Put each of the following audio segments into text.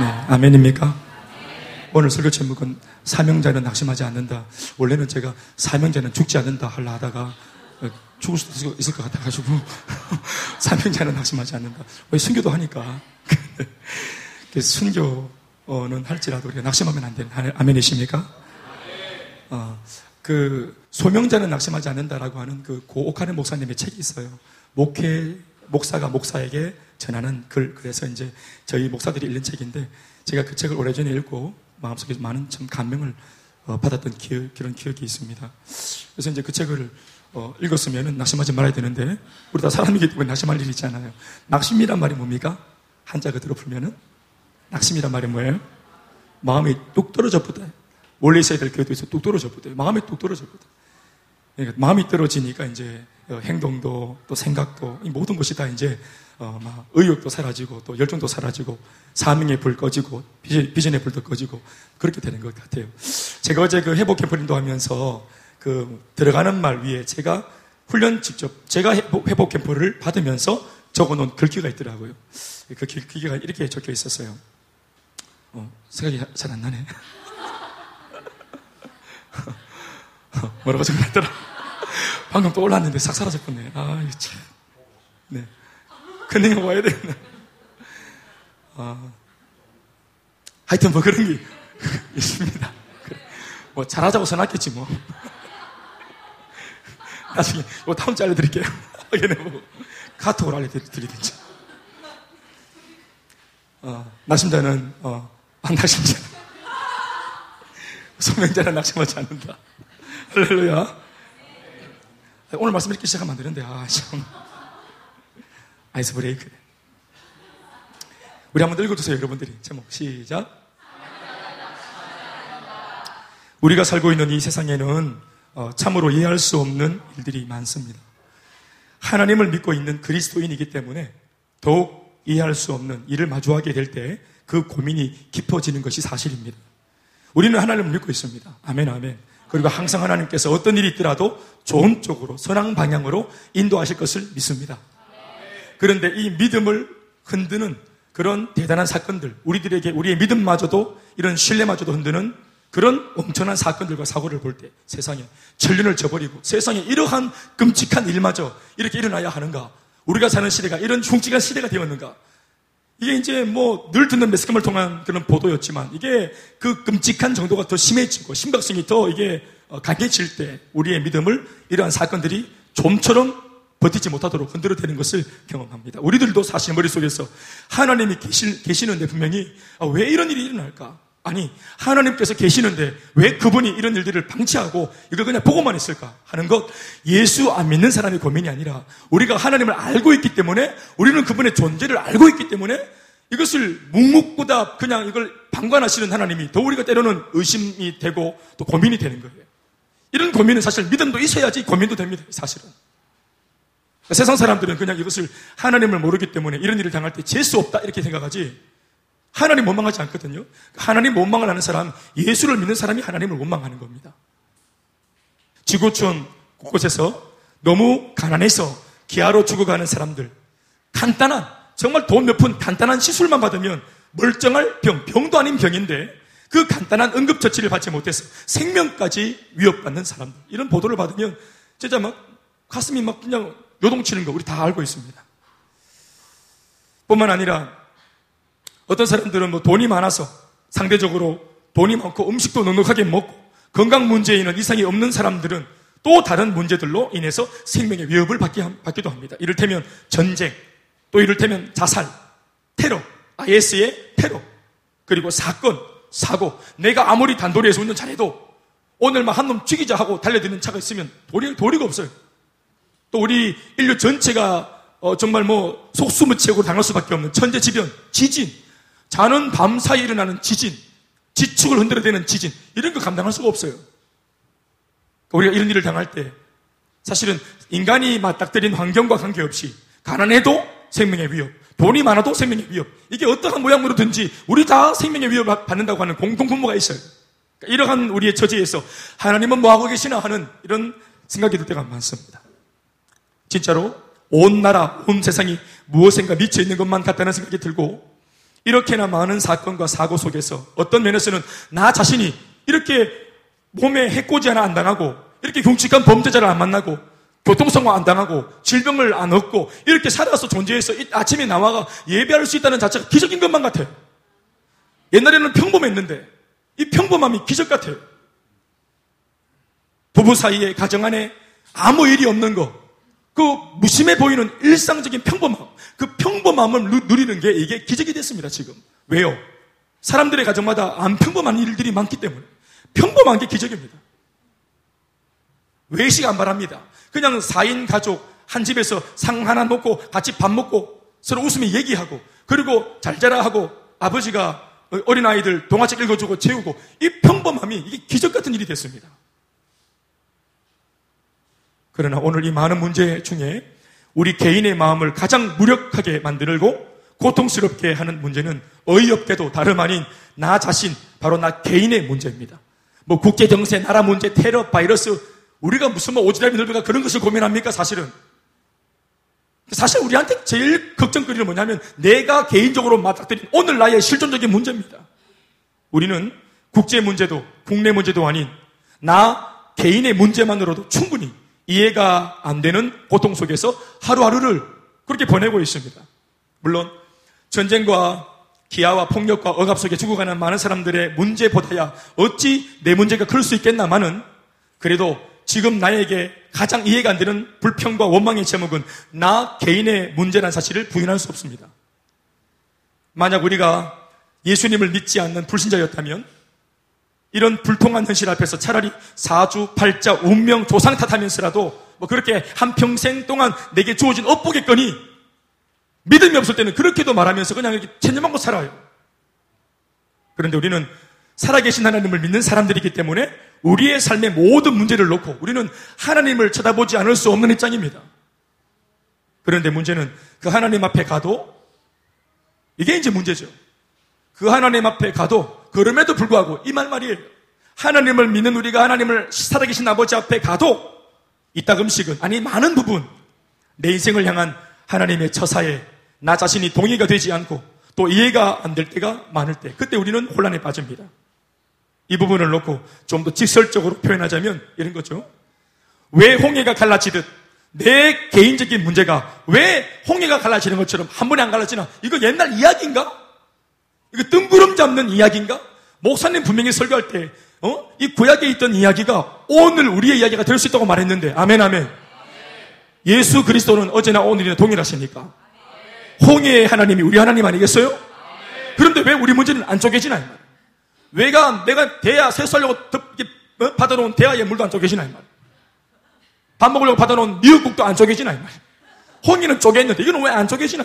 네, 아멘입니까? 오늘 설교 제목은 사명자는 낙심하지 않는다. 원래는 제가 사명자는 죽지 않는다 하려 하다가 어, 죽을 수도 있을 것 같아가지고 사명자는 낙심하지 않는다. 왜 순교도 하니까 순교는 할지라도 우리가 낙심하면 안 되는 아멘이십니까? 어, 그 소명자는 낙심하지 않는다라고 하는 그 고옥하는 목사님의 책이 있어요. 목회 목사가 목사에게 전하는 글. 그래서 이제 저희 목사들이 읽는 책인데 제가 그 책을 오래전에 읽고 마음속에 많은 참 감명을 어, 받았던 기억, 그런 기억이 있습니다. 그래서 이제 그 책을 어, 읽었으면 낙심하지 말아야 되는데 우리 다 사람이기 때문에 낙심할 일이 있잖아요. 낙심이란 말이 뭡니까? 한자 그대로 풀면은 낙심이란 말이 뭐예요? 마음이 뚝 떨어져 보다. 원래 있어야 될 교회도 있어 뚝 떨어져 보다. 마음이 뚝 떨어져 보다. 그러니까 마음이 떨어지니까 이제 어, 행동도 또 생각도 이 모든 것이 다 이제 어, 막 의욕도 사라지고 또 열정도 사라지고 사명의 불 꺼지고 비전, 의 불도 꺼지고 그렇게 되는 것 같아요. 제가 어제 그 회복 캠프링도 하면서 그 들어가는 말 위에 제가 훈련 직접 제가 회복 캠프를 받으면서 적어놓은 글귀가 있더라고요. 그 글귀가 이렇게 적혀 있었어요. 어, 생각이 잘 안 나네. 뭐라고 적어놨더라. 방금 또 올랐는데 싹 사라졌겠네. 아, 이거 참. 네. 근데 와야 되겠네. 아, 하여튼 뭐 그런 게 있습니다. 뭐 잘하자고 써놨겠지 뭐. 나중에 뭐 다음 주에 알려드릴게요. 뭐 카톡으로 알려드리든지. 어, 낙심자는 어, 안 낙심자. 소명자는 낙심하지 않는다. 할렐루야. 오늘 말씀 이렇게 시작하면 안 되는데, 아, 참. 아이스 브레이크. 우리 한번 읽어주세요, 여러분들이. 제목, 시작. 우리가 살고 있는 이 세상에는 어, 참으로 이해할 수 없는 일들이 많습니다. 하나님을 믿고 있는 그리스도인이기 때문에 더욱 이해할 수 없는 일을 마주하게 될 때 그 고민이 깊어지는 것이 사실입니다. 우리는 하나님을 믿고 있습니다. 아멘, 아멘. 그리고 항상 하나님께서 어떤 일이 있더라도 좋은 쪽으로, 선한 방향으로 인도하실 것을 믿습니다. 그런데 이 믿음을 흔드는 그런 대단한 사건들, 우리들에게 우리의 믿음마저도 이런 신뢰마저도 흔드는 그런 엄청난 사건들과 사고를 볼 때 세상에 천륜을 저버리고 세상에 이러한 끔찍한 일마저 이렇게 일어나야 하는가? 우리가 사는 시대가 이런 흉측한 시대가 되었는가? 이게 이제 뭐 늘 듣는 매스컴을 통한 그런 보도였지만 이게 그 끔찍한 정도가 더 심해지고 심각성이 더 이게 어, 강해질 때 우리의 믿음을 이러한 사건들이 좀처럼 버티지 못하도록 흔들어대는 것을 경험합니다. 우리들도 사실 머릿속에서 하나님이 계시, 계시 는데 분명히 아, 왜 이런 일이 일어날까? 아니, 하나님께서 계시는데 왜 그분이 이런 일들을 방치하고 이걸 그냥 보고만 있을까 하는 것, 예수 안 믿는 사람의 고민이 아니라 우리가 하나님을 알고 있기 때문에 우리는 그분의 존재를 알고 있기 때문에 이것을 묵묵보다 그냥 이걸 방관하시는 하나님이 더 우리가 때로는 의심이 되고 또 고민이 되는 거예요. 이런 고민은 사실 믿음도 있어야지 고민도 됩니다, 사실은. 세상 사람들은 그냥 이것을 하나님을 모르기 때문에 이런 일을 당할 때 재수 없다 이렇게 생각하지 하나님 원망하지 않거든요. 하나님 원망을 하는 사람, 예수를 믿는 사람이 하나님을 원망하는 겁니다. 지구촌 곳곳에서 너무 가난해서 기아로 죽어가는 사람들, 간단한, 정말 돈 몇 푼 간단한 시술만 받으면 멀쩡할 병, 병도 아닌 병인데 그 간단한 응급처치를 받지 못해서 생명까지 위협받는 사람들. 이런 보도를 받으면 진짜 막 가슴이 막 그냥 요동치는 거 우리 다 알고 있습니다. 뿐만 아니라 어떤 사람들은 뭐 돈이 많아서 상대적으로 돈이 많고 음식도 넉넉하게 먹고 건강 문제에 있는 이상이 없는 사람들은 또 다른 문제들로 인해서 생명의 위협을 받기도 합니다. 이를테면 전쟁, 또 이를테면 자살, 테러, IS의 테러, 그리고 사건, 사고. 내가 아무리 단도리에서 운전 잘해도 오늘만 한 놈 죽이자 하고 달려드는 차가 있으면 도리, 도리가 없어요. 또 우리 인류 전체가 어, 정말 뭐 속수무책으로 당할 수밖에 없는 천재지변, 지진, 자는 밤 사이 일어나는 지진, 지축을 흔들어대는 지진, 이런 거 감당할 수가 없어요. 우리가 이런 일을 당할 때 사실은 인간이 맞닥뜨린 환경과 관계없이 가난해도 생명의 위협, 돈이 많아도 생명의 위협, 이게 어떠한 모양으로든지 우리 다 생명의 위협을 받는다고 하는 공동분모가 있어요. 그러니까 이러한 우리의 처지에서 하나님은 뭐하고 계시나 하는 이런 생각이 들 때가 많습니다. 진짜로 온 나라, 온 세상이 무엇인가 미쳐 있는 것만 같다는 생각이 들고 이렇게나 많은 사건과 사고 속에서 어떤 면에서는 나 자신이 이렇게 몸에 해코지 하나 안 당하고 이렇게 경직한 범죄자를 안 만나고 교통사고 안 당하고 질병을 안 얻고 이렇게 살아서 존재해서 아침에 나와가 예배할 수 있다는 자체가 기적인 것만 같아요. 옛날에는 평범했는데 이 평범함이 기적 같아요. 부부 사이에 가정 안에 아무 일이 없는 거, 그 무심해 보이는 일상적인 평범함, 그 평범함을 누리는 게 이게 기적이 됐습니다, 지금. 왜요? 사람들의 가정마다 안 평범한 일들이 많기 때문에. 평범한 게 기적입니다. 외식 안 바랍니다. 그냥 4인 가족 한 집에서 상 하나 놓고 같이 밥 먹고 서로 웃으며 얘기하고 그리고 잘 자라 하고 아버지가 어린아이들 동화책 읽어주고 재우고 이 평범함이 이게 기적 같은 일이 됐습니다. 그러나 오늘 이 많은 문제 중에 우리 개인의 마음을 가장 무력하게 만들고 고통스럽게 하는 문제는 어이없게도 다름 아닌 나 자신, 바로 나 개인의 문제입니다. 뭐 국제 정세, 나라 문제, 테러, 바이러스, 우리가 무슨 뭐 오지랖이 넓으가 그런 것을 고민합니까, 사실은? 사실 우리한테 제일 걱정거리는 뭐냐면 내가 개인적으로 맞닥뜨린 오늘 나의 실존적인 문제입니다. 우리는 국제 문제도 국내 문제도 아닌 나 개인의 문제만으로도 충분히 이해가 안 되는 고통 속에서 하루하루를 그렇게 보내고 있습니다. 물론 전쟁과 기아와 폭력과 억압 속에 죽어가는 많은 사람들의 문제보다야 어찌 내 문제가 클 수 있겠나마는 그래도 지금 나에게 가장 이해가 안 되는 불평과 원망의 제목은 나 개인의 문제란 사실을 부인할 수 없습니다. 만약 우리가 예수님을 믿지 않는 불신자였다면 이런 불통한 현실 앞에서 차라리 사주, 팔자, 운명, 조상 탓하면서라도 뭐 그렇게 한평생 동안 내게 주어진 업보겠거니 믿음이 없을 때는 그렇게도 말하면서 그냥 이렇게 체념하고 살아요. 그런데 우리는 살아계신 하나님을 믿는 사람들이기 때문에 우리의 삶의 모든 문제를 놓고 우리는 하나님을 쳐다보지 않을 수 없는 입장입니다. 그런데 문제는 그 하나님 앞에 가도 이게 이제 문제죠. 그 하나님 앞에 가도 그럼에도 불구하고 이 말 말이에요. 하나님을 믿는 우리가 하나님을 살아계신 아버지 앞에 가도 이따금씩은 아니 많은 부분 내 인생을 향한 하나님의 처사에 나 자신이 동의가 되지 않고 또 이해가 안 될 때가 많을 때 그때 우리는 혼란에 빠집니다. 이 부분을 놓고 좀 더 직설적으로 표현하자면 이런 거죠. 왜 홍해가 갈라지듯 내 개인적인 문제가 왜 홍해가 갈라지는 것처럼 한 번에 안 갈라지나? 이거 옛날 이야기인가? 이거 뜬구름 잡는 이야기인가? 목사님 분명히 설교할 때, 어? 이 구약에 있던 이야기가 오늘 우리의 이야기가 될 수 있다고 말했는데, 아멘, 아멘. 예수 그리스도는 어제나 오늘이나 동일하십니까? 홍해의 하나님이 우리 하나님 아니겠어요? 그런데 왜 우리 문제는 안 쪼개지나? 왜가 내가 대야 세수하려고 어? 받아놓은 대야에 물도 안 쪼개지나? 밥 먹으려고 받아놓은 미역국도 안 쪼개지나? 홍해는 쪼개있는데 이거는 왜안 쪼개지나?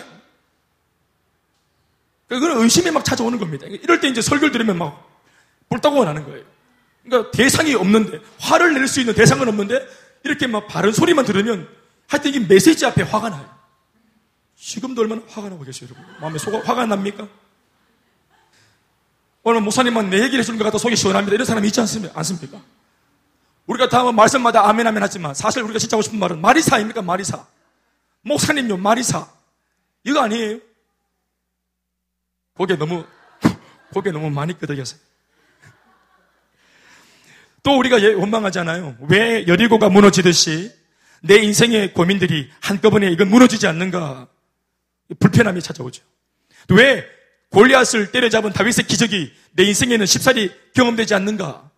그건 의심이 막 찾아오는 겁니다. 이럴 때 이제 설교를 들으면 막 불따고 나는 거예요. 그러니까 대상이 없는데, 화를 낼 수 있는 대상은 없는데, 이렇게 막 바른 소리만 들으면, 하여튼 이 메시지 앞에 화가 나요. 지금도 얼마나 화가 나고 계세요, 여러분. 마음에 속 화가 납니까? 오늘 목사님만 내 얘기를 해주는 것 같아 속이 시원합니다. 이런 사람이 있지 않습니까? 않습니까? 우리가 다 말씀마다 아멘 아멘 하지만 사실 우리가 진짜 하고 싶은 말은 마리사입니까? 마리사. 목사님요, 마리사. 이거 아니에요? 고개 너무, 고개 너무 많이 끄덕였어요. 또 우리가 예, 원망하잖아요. 왜 여리고가 무너지듯이 내 인생의 고민들이 한꺼번에 이건 무너지지 않는가? 불편함이 찾아오죠. 왜 골리앗을 때려잡은 다윗의 기적이 내 인생에는 쉽사리 경험되지 않는가?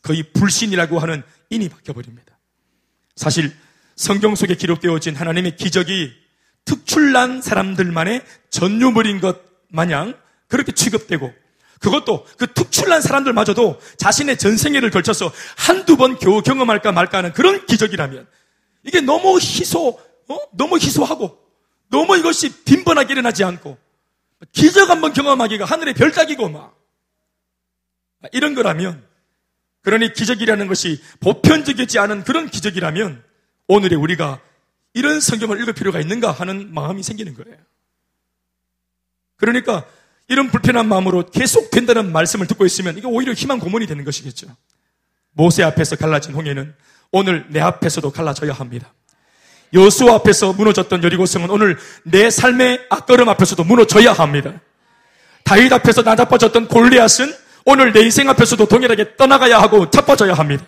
거의 불신이라고 하는 인이 바뀌어버립니다. 사실 성경 속에 기록되어진 하나님의 기적이 특출난 사람들만의 전유물인 것 마냥 그렇게 취급되고 그것도 그 특출난 사람들마저도 자신의 전생애를 걸쳐서 한두 번 겨우 경험할까 말까 하는 그런 기적이라면 이게 너무 희소, 어? 너무 희소하고 너무 이것이 빈번하게 일어나지 않고 기적 한번 경험하기가 하늘의 별따기고 막 이런 거라면 그러니 기적이라는 것이 보편적이지 않은 그런 기적이라면 오늘의 우리가 이런 성경을 읽을 필요가 있는가 하는 마음이 생기는 거예요. 그러니까 이런 불편한 마음으로 계속 된다는 말씀을 듣고 있으면 이게 오히려 희망 고문이 되는 것이겠죠. 모세 앞에서 갈라진 홍해는 오늘 내 앞에서도 갈라져야 합니다. 여수 앞에서 무너졌던 여리고성은 오늘 내 삶의 앞걸음 앞에서도 무너져야 합니다. 다윗 앞에서 나자빠졌던 골리앗은 오늘 내 인생 앞에서도 동일하게 떠나가야 하고 자빠져야 합니다.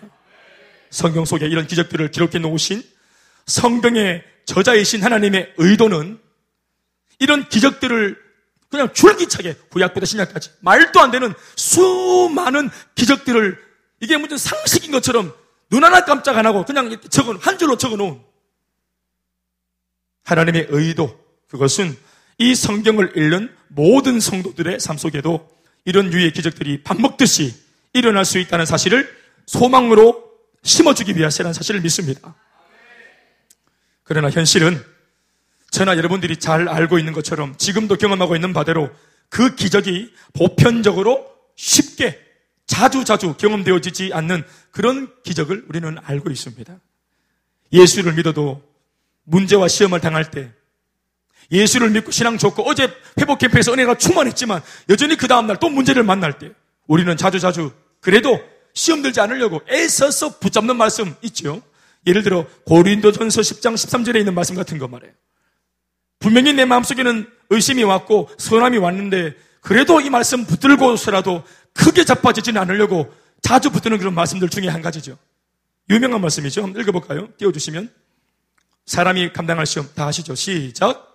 성경 속에 이런 기적들을 기록해 놓으신 성경의 저자이신 하나님의 의도는 이런 기적들을 그냥 줄기차게 구약부터 신약까지 말도 안 되는 수많은 기적들을 이게 무슨 상식인 것처럼 눈 하나 깜짝 안 하고 그냥 적은 한 줄로 적어 놓은 하나님의 의도 그것은 이 성경을 읽는 모든 성도들의 삶 속에도 이런 유의 기적들이 밥 먹듯이 일어날 수 있다는 사실을 소망으로 심어주기 위해서라는 사실을 믿습니다. 그러나 현실은 저나 여러분들이 잘 알고 있는 것처럼 지금도 경험하고 있는 바대로 그 기적이 보편적으로 쉽게 자주 자주 경험되어지지 않는 그런 기적을 우리는 알고 있습니다. 예수를 믿어도 문제와 시험을 당할 때 예수를 믿고 신앙 좋고 어제 회복 캠프에서 은혜가 충만했지만 여전히 그 다음날 또 문제를 만날 때 우리는 자주자주 그래도 시험 들지 않으려고 애써서 붙잡는 말씀 있죠. 예를 들어 고린도전서 10장 13절에 있는 말씀 같은 거 말이에요. 분명히 내 마음속에는 의심이 왔고 선함이 왔는데 그래도 이 말씀 붙들고서라도 크게 자빠지지는 않으려고 자주 붙드는 그런 말씀들 중에 한 가지죠. 유명한 말씀이죠. 한번 읽어볼까요? 띄워주시면. 사람이 감당할 시험 다 하시죠. 시작.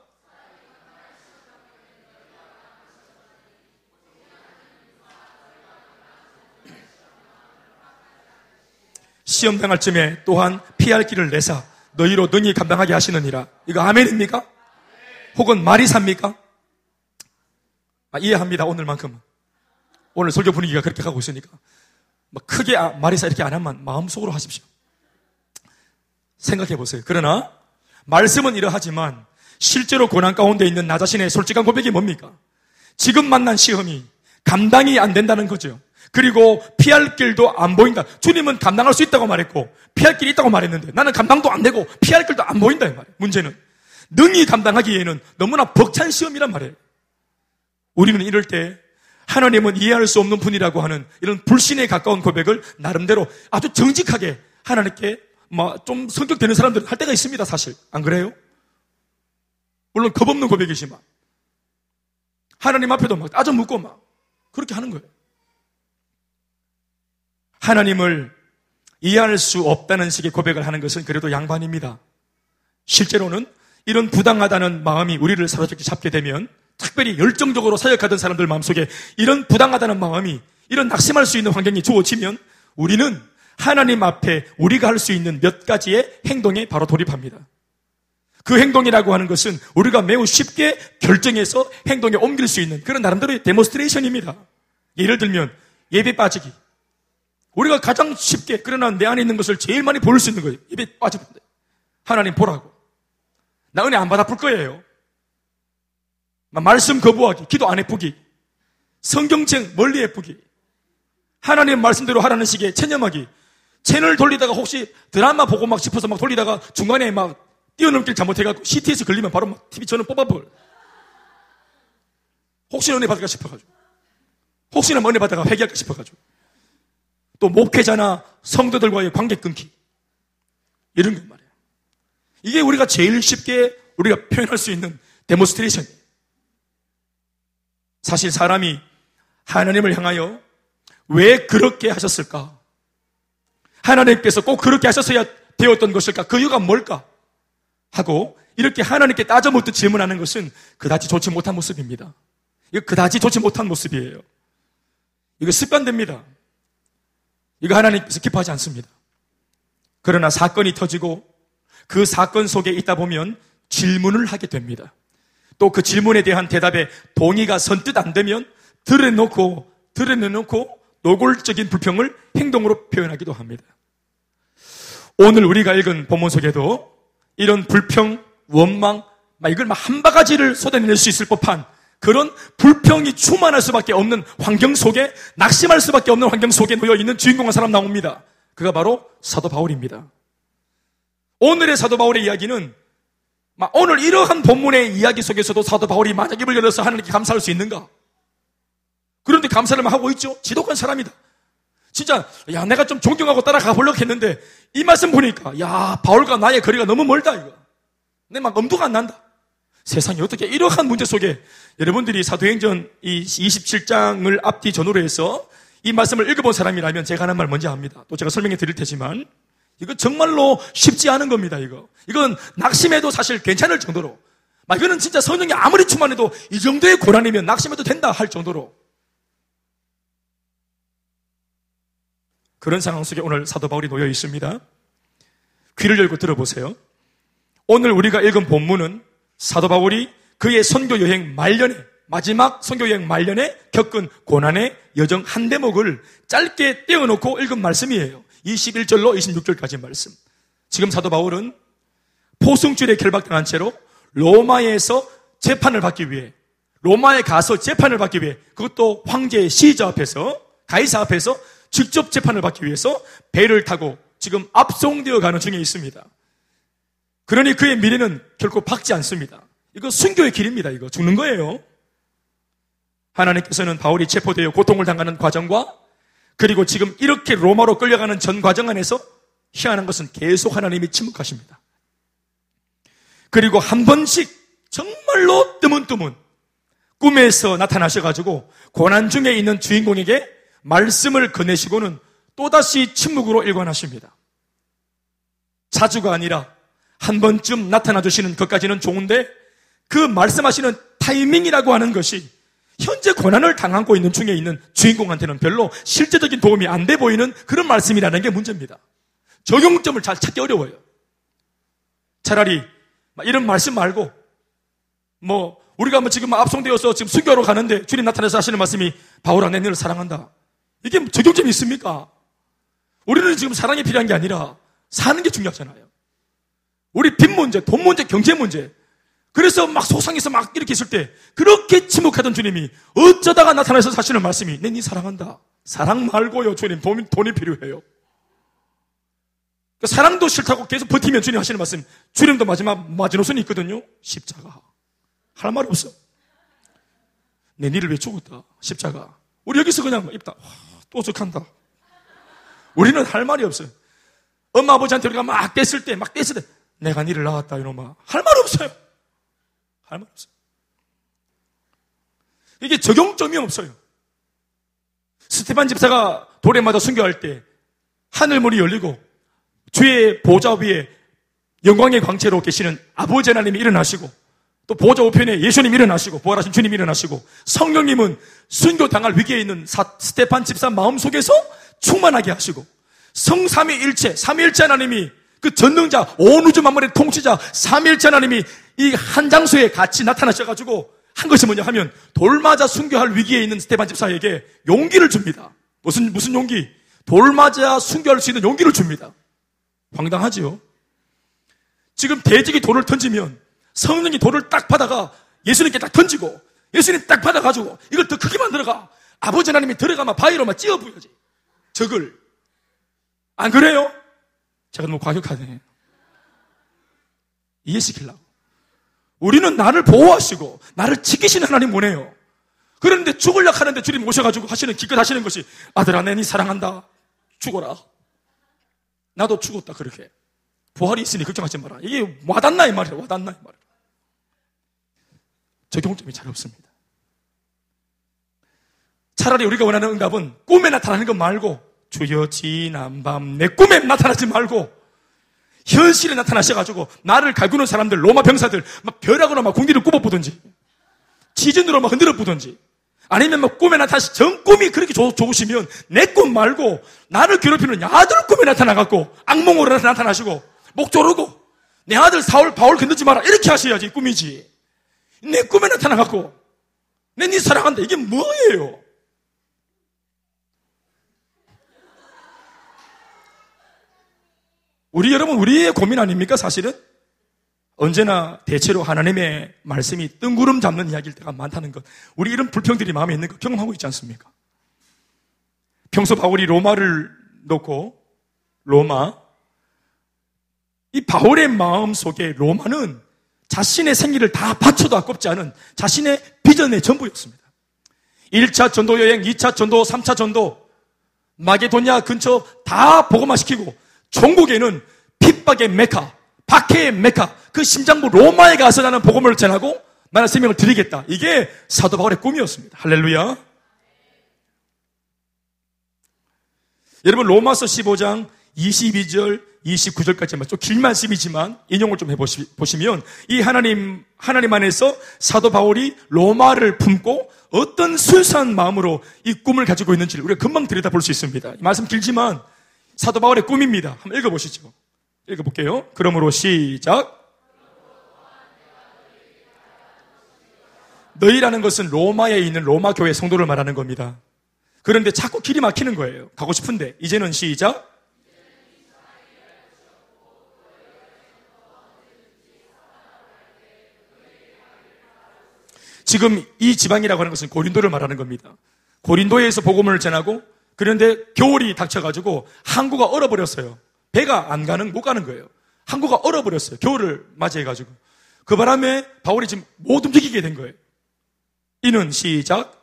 시험 당할 쯤에 또한 피할 길을 내사 너희로 능히 감당하게 하시느니라. 이거 아멘입니까? 혹은 말이 삽니까? 아, 이해합니다. 오늘만큼은. 오늘 설교 분위기가 그렇게 가고 있으니까. 뭐 크게 아, 말이 사 이렇게 안 하면 마음속으로 하십시오. 생각해 보세요. 그러나 말씀은 이러하지만 실제로 고난 가운데 있는 나 자신의 솔직한 고백이 뭡니까? 지금 만난 시험이 감당이 안 된다는 거죠. 그리고 피할 길도 안 보인다. 주님은 감당할 수 있다고 말했고 피할 길이 있다고 말했는데 나는 감당도 안 되고 피할 길도 안 보인다 이 말이에요. 문제는 능히 감당하기에는 너무나 벅찬 시험이란 말이에요. 우리는 이럴 때 하나님은 이해할 수 없는 분이라고 하는 이런 불신에 가까운 고백을 나름대로 아주 정직하게 하나님께 뭐좀 성격 되는 사람들 할 때가 있습니다, 사실. 안 그래요? 물론 겁없는 고백이지만 하나님 앞에도 막 따져 묻고 막 그렇게 하는 거예요. 하나님을 이해할 수 없다는 식의 고백을 하는 것은 그래도 양반입니다. 실제로는 이런 부당하다는 마음이 우리를 사로잡게 잡게 되면 특별히 열정적으로 사역하던 사람들 마음속에 이런 부당하다는 마음이 이런 낙심할 수 있는 환경이 주어지면 우리는 하나님 앞에 우리가 할 수 있는 몇 가지의 행동에 바로 돌입합니다. 그 행동이라고 하는 것은 우리가 매우 쉽게 결정해서 행동에 옮길 수 있는 그런 나름대로의 demonstration입니다. 예를 들면 예배 빠지기. 우리가 가장 쉽게 그러나 내 안에 있는 것을 제일 많이 볼 수 있는 거예요. 예배 빠지면 돼. 하나님 보라고. 나 은혜 안 받아볼 거예요. 말씀 거부하기, 기도 안 해보기, 성경책 멀리 해보기, 하나님 말씀대로 하라는 식의 체념하기, 채널 돌리다가 혹시 드라마 보고 막 싶어서 막 돌리다가 중간에 막 뛰어넘길 잘못해가지고 CT에서 걸리면 바로 막 TV 전원 뽑아버려. 혹시나 은혜 받을까 싶어가지고. 혹시나 뭐 은혜 받다가 회개할까 싶어가지고. 또 목회자나 성도들과의 관계 끊기. 이런 거말 이게 우리가 제일 쉽게 우리가 표현할 수 있는 demonstration. 사실 사람이 하나님을 향하여 왜 그렇게 하셨을까? 하나님께서 꼭 그렇게 하셨어야 되었던 것일까? 그 이유가 뭘까? 하고 이렇게 하나님께 따져 묻듯 질문하는 것은 그다지 좋지 못한 모습입니다. 이거 그다지 좋지 못한 모습이에요. 이거 습관됩니다. 이거 하나님께서 기뻐하지 않습니다. 그러나 사건이 터지고 그 사건 속에 있다 보면 질문을 하게 됩니다. 또 그 질문에 대한 대답에 동의가 선뜻 안 되면 드러놓고, 드러내놓고 노골적인 불평을 행동으로 표현하기도 합니다. 오늘 우리가 읽은 본문 속에도 이런 불평, 원망, 이걸 막 한 바가지를 쏟아낼 수 있을 법한 그런 불평이 충만할 수밖에 없는 환경 속에 낙심할 수밖에 없는 환경 속에 놓여 있는 주인공 한 사람 나옵니다. 그가 바로 사도 바울입니다. 오늘의 사도 바울의 이야기는 오늘 이러한 본문의 이야기 속에서도 사도 바울이 만약 입을 열어서 하나님께 감사할 수 있는가? 그런데 감사를 하고 있죠. 지독한 사람이다. 진짜 야 내가 좀 존경하고 따라가 보려고 했는데 이 말씀 보니까 야 바울과 나의 거리가 너무 멀다 이거. 내 막 엄두가 안 난다. 세상이 어떻게 이러한 문제 속에 여러분들이 사도행전 이 27장을 앞뒤 전후로 해서 이 말씀을 읽어본 사람이라면 제가 하는 말 뭔지 압니다. 또 제가 설명해 드릴 테지만 이거 정말로 쉽지 않은 겁니다, 이거. 이건 낙심해도 사실 괜찮을 정도로. 막 이거는 진짜 성령이 아무리 충만해도 이 정도의 고난이면 낙심해도 된다 할 정도로. 그런 상황 속에 오늘 사도 바울이 놓여 있습니다. 귀를 열고 들어보세요. 오늘 우리가 읽은 본문은 사도 바울이 그의 선교 여행 말년에 마지막 선교 여행 말년에 겪은 고난의 여정 한 대목을 짧게 떼어놓고 읽은 말씀이에요. 21절로 26절까지 말씀. 지금 사도 바울은 포승줄에 결박당한 채로 로마에서 재판을 받기 위해 로마에 가서 재판을 받기 위해 그것도 황제 시저 앞에서 가이사 앞에서 직접 재판을 받기 위해서 배를 타고 지금 압송되어 가는 중에 있습니다. 그러니 그의 미래는 결코 밝지 않습니다. 이거 순교의 길입니다. 이거 죽는 거예요. 하나님께서는 바울이 체포되어 고통을 당하는 과정과 그리고 지금 이렇게 로마로 끌려가는 전 과정 안에서 희한한 것은 계속 하나님이 침묵하십니다. 그리고 한 번씩 정말로 뜨문뜨문 꿈에서 나타나셔가지고 고난 중에 있는 주인공에게 말씀을 건네시고는 또다시 침묵으로 일관하십니다. 자주가 아니라 한 번쯤 나타나 주시는 것까지는 좋은데 그 말씀하시는 타이밍이라고 하는 것이 현재 고난을 당하고 있는 중에 있는 주인공한테는 별로 실제적인 도움이 안 돼 보이는 그런 말씀이라는 게 문제입니다. 적용점을 잘 찾기 어려워요. 차라리 이런 말씀 말고 뭐 우리가 뭐 지금 압송되어서 지금 순교로 가는데 주님 나타나서 하시는 말씀이 바울아 내 너를 사랑한다. 이게 적용점이 있습니까? 우리는 지금 사랑이 필요한 게 아니라 사는 게 중요하잖아요. 우리 빚 문제, 돈 문제, 경제 문제, 그래서 막 속상해서 막 이렇게 있을 때 그렇게 침묵하던 주님이 어쩌다가 나타나서 사시는 말씀이 내네 사랑한다. 사랑 말고요 주님 돈이, 돈이 필요해요. 그러니까 사랑도 싫다고 계속 버티면 주님 하시는 말씀 주님도 마지막 마지노선이 있거든요. 십자가. 할말 없어. 내 니를 왜 죽었다. 십자가. 우리 여기서 그냥 입다. 와, 또 적한다. 우리는 할 말이 없어요. 엄마 아버지한테 우리가 막 뗐을 때, 막 뗐을 때, 내가 니를 낳았다, 이놈아. 할 말 없어요. 할 말 없어요. 이게 적용점이 없어요. 스테반 집사가 돌에 맞아 순교할 때 하늘문이 열리고 주의 보좌 위에 영광의 광채로 계시는 아버지 하나님이 일어나시고 또 보좌 우편에 예수님이 일어나시고 부활하신 주님이 일어나시고 성령님은 순교 당할 위기에 있는 사, 스테판 집사 마음속에서 충만하게 하시고 성삼위일체 삼위일체 하나님이 그 전능자 온 우주 만물의 통치자 삼위일체 하나님이 이 한 장소에 같이 나타나셔가지고 한 것이 뭐냐 하면 돌맞아 순교할 위기에 있는 스테반 집사에게 용기를 줍니다. 무슨, 무슨 용기? 돌맞아 순교할 수 있는 용기를 줍니다. 황당하지요? 지금 대직이 돌을 던지면 성령이 돌을 딱 받아가 예수님께 딱 던지고 예수님 딱 받아가지고 이걸 더 크게 만들어가 아버지 하나님이 들어가면 바위로만 찧어 부여지. 적을. 안 그래요? 제가 너무 과격하네. 이해시키려고. 우리는 나를 보호하시고 나를 지키시는 하나님 보내요. 그런데 죽을려 하는데 주님 오셔가지고 하시는 기껏 하시는 것이 아들아 내니 사랑한다. 죽어라. 나도 죽었다 그렇게. 부활이 있으니 걱정하지 마라. 이게 와닿나 이 말이야. 와닿나 이 말이야. 적용점이 잘 없습니다. 차라리 우리가 원하는 응답은 꿈에 나타나는 것 말고 주여 지난 밤 내 꿈에 나타나지 말고 현실에 나타나셔가지고 나를 갈구는 사람들, 로마 병사들 막 벼락으로 막 공기를 굽어보든지 지진으로 막 흔들어 보든지 아니면 막 꿈에 나타나시 전 꿈이 그렇게 좋, 좋으시면 내 꿈 말고 나를 괴롭히는 아들 꿈에 나타나갖고 악몽으로 나타나시고 목 조르고 내 아들 사울 바울 건드지 마라 이렇게 하셔야지 꿈이지 내 꿈에 나타나갖고 내네 사랑한다 이게 뭐예요? 우리 여러분, 우리의 고민 아닙니까, 사실은? 언제나 대체로 하나님의 말씀이 뜬구름 잡는 이야기일 때가 많다는 것. 우리 이런 불평들이 마음에 있는 거 경험하고 있지 않습니까? 평소 바울이 로마를 놓고, 로마, 이 바울의 마음 속에 로마는 자신의 생기를 다 바쳐도 아깝지 않은 자신의 비전의 전부였습니다. 1차 전도 여행, 2차 전도, 3차 전도, 마게도냐 근처 다 보고만 시키고 종국에는 핍박의 메카, 박해의 메카, 그 심장부 로마에 가서 나는 복음을 전하고 나는 생명을 드리겠다. 이게 사도 바울의 꿈이었습니다. 할렐루야. 여러분 로마서 15장 22절 29절까지만 좀 긴 말씀이지만 인용을 좀 해보시면 이 하나님 하나님 안에서 사도 바울이 로마를 품고 어떤 순수한 마음으로 이 꿈을 가지고 있는지를 우리가 금방 들여다볼 수 있습니다. 말씀 길지만 사도 바울의 꿈입니다. 한번 읽어보시죠. 읽어볼게요. 그러므로 시작. 너희라는 것은 로마에 있는 로마 교회 성도를 말하는 겁니다. 그런데 자꾸 길이 막히는 거예요. 가고 싶은데 이제는 시작. 지금 이 지방이라고 하는 것은 고린도를 말하는 겁니다. 고린도에서 복음을 전하고 그런데 겨울이 닥쳐가지고 항구가 얼어버렸어요. 배가 안 가는, 못 가는 거예요. 항구가 얼어버렸어요. 겨울을 맞이해가지고. 그 바람에 바울이 지금 못 움직이게 된 거예요. 이는 시작.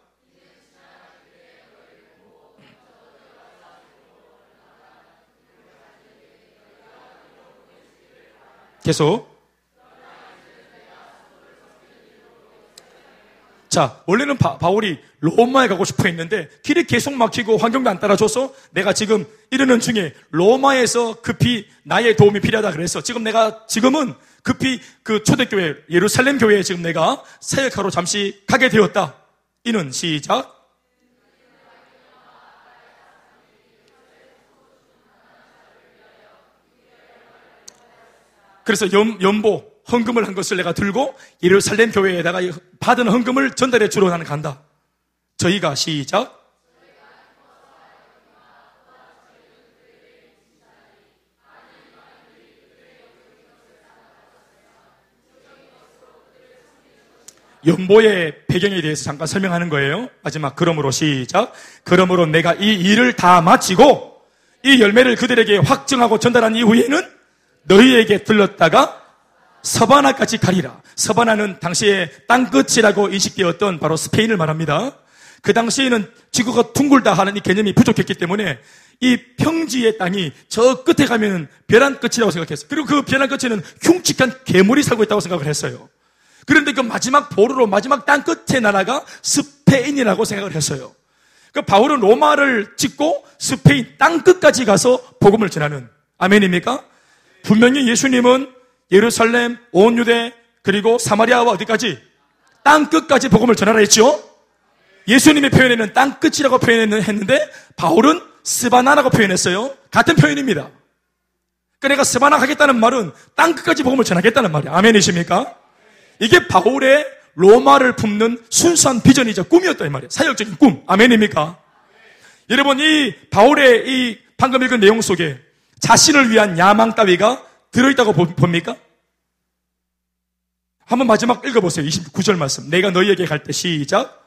계속. 자, 원래는 바, 울이 로마에 가고 싶어 했는데 길이 계속 막히고 환경도 안 따라줘서 내가 지금 이르는 중에 로마에서 급히 나의 도움이 필요하다 그래서 지금 내가 지금은 급히 그 초대교회 예루살렘 교회에 지금 내가 사역하러 잠시 가게 되었다. 이는 시작. 그래서 연, 연보 헌금을 한 것을 내가 들고 예루살렘 교회에다가 받은 헌금을 전달해 주러 나는 간다. 저희가 시작. 연보의 배경에 대해서 잠깐 설명하는 거예요. 마지막 그러므로 시작. 그러므로 내가 이 일을 다 마치고 이 열매를 그들에게 확증하고 전달한 이후에는 너희에게 들렀다가 서바나까지 가리라. 서바나는 당시에 땅끝이라고 인식되었던 바로 스페인을 말합니다. 그 당시에는 지구가 둥글다 하는 이 개념이 부족했기 때문에 이 평지의 땅이 저 끝에 가면 벼란 끝이라고 생각했어요. 그리고 그 벼란 끝에는 흉측한 괴물이 살고 있다고 생각을 했어요. 그런데 그 마지막 보루로 마지막 땅 끝의 나라가 스페인이라고 생각을 했어요. 그 바울은 로마를 찍고 스페인 땅 끝까지 가서 복음을 전하는 아멘입니까? 분명히 예수님은 예루살렘, 온 유대, 그리고 사마리아와 어디까지? 땅 끝까지 복음을 전하라 했죠? 예수님의 표현에는 땅 끝이라고 표현했는데 바울은 스바나라고 표현했어요. 같은 표현입니다. 그러니까 내가 스바나 가겠다는 말은 땅 끝까지 복음을 전하겠다는 말이야. 아멘이십니까? 이게 바울의 로마를 품는 순수한 비전이자 꿈이었다 이 말이에요. 사역적인 꿈. 아멘입니까? 여러분 이 바울의 이 방금 읽은 내용 속에 자신을 위한 야망 따위가 들어있다고 봅니까? 한번 마지막 읽어보세요. 29절 말씀. 내가 너희에게 갈 때 시작.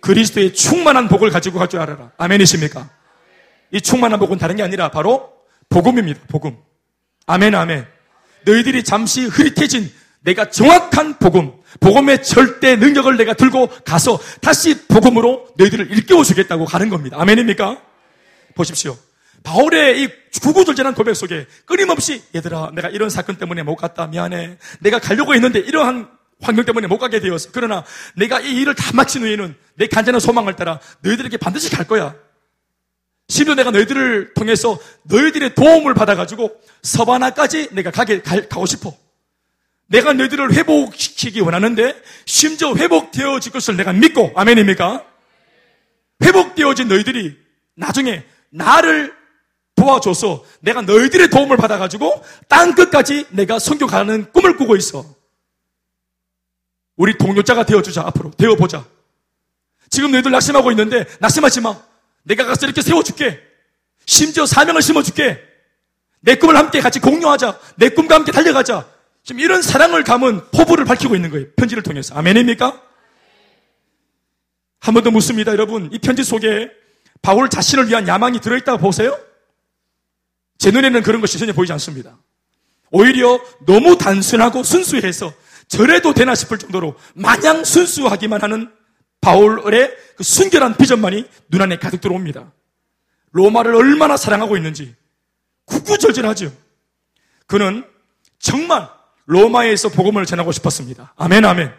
그리스도의 충만한 복을 가지고 갈 줄 알아라. 아멘이십니까? 이 충만한 복은 다른 게 아니라 바로 복음입니다. 복음. 아멘, 아멘. 너희들이 잠시 흐릿해진 내가 정확한 복음, 복음의 절대 능력을 내가 들고 가서 다시 복음으로 너희들을 일깨워 주겠다고 가는 겁니다. 아멘입니까? 보십시오. 바울의 이 구구절절한 고백 속에 끊임없이 얘들아 내가 이런 사건 때문에 못 갔다 미안해. 내가 가려고 했는데 이러한 환경 때문에 못 가게 되었어 그러나 내가 이 일을 다 마친 후에는 내 간절한 소망을 따라 너희들에게 반드시 갈 거야. 심지어 내가 너희들을 통해서 너희들의 도움을 받아가지고 서바나까지 내가 가게, 가, 가고 싶어. 내가 너희들을 회복시키기 원하는데 심지어 회복되어질 것을 내가 믿고 아멘입니까? 회복되어진 너희들이 나중에 나를 도와줘서 내가 너희들의 도움을 받아가지고 땅 끝까지 내가 성교 가는 꿈을 꾸고 있어. 우리 동료자가 되어주자, 앞으로. 되어보자. 지금 너희들 낙심하고 있는데, 낙심하지 마. 내가 가서 이렇게 세워줄게. 심지어 사명을 심어줄게. 내 꿈을 함께 같이 공유하자. 내 꿈과 함께 달려가자. 지금 이런 사랑을 담은 포부를 밝히고 있는 거예요. 편지를 통해서. 아멘입니까? 한 번 더 묻습니다, 여러분. 이 편지 속에 바울 자신을 위한 야망이 들어있다고 보세요? 제 눈에는 그런 것이 전혀 보이지 않습니다. 오히려 너무 단순하고 순수해서 저래도 되나 싶을 정도로 마냥 순수하기만 하는 바울의 그 순결한 비전만이 눈안에 가득 들어옵니다. 로마를 얼마나 사랑하고 있는지 구구절절하죠. 그는 정말 로마에서 복음을 전하고 싶었습니다. 아멘, 아멘.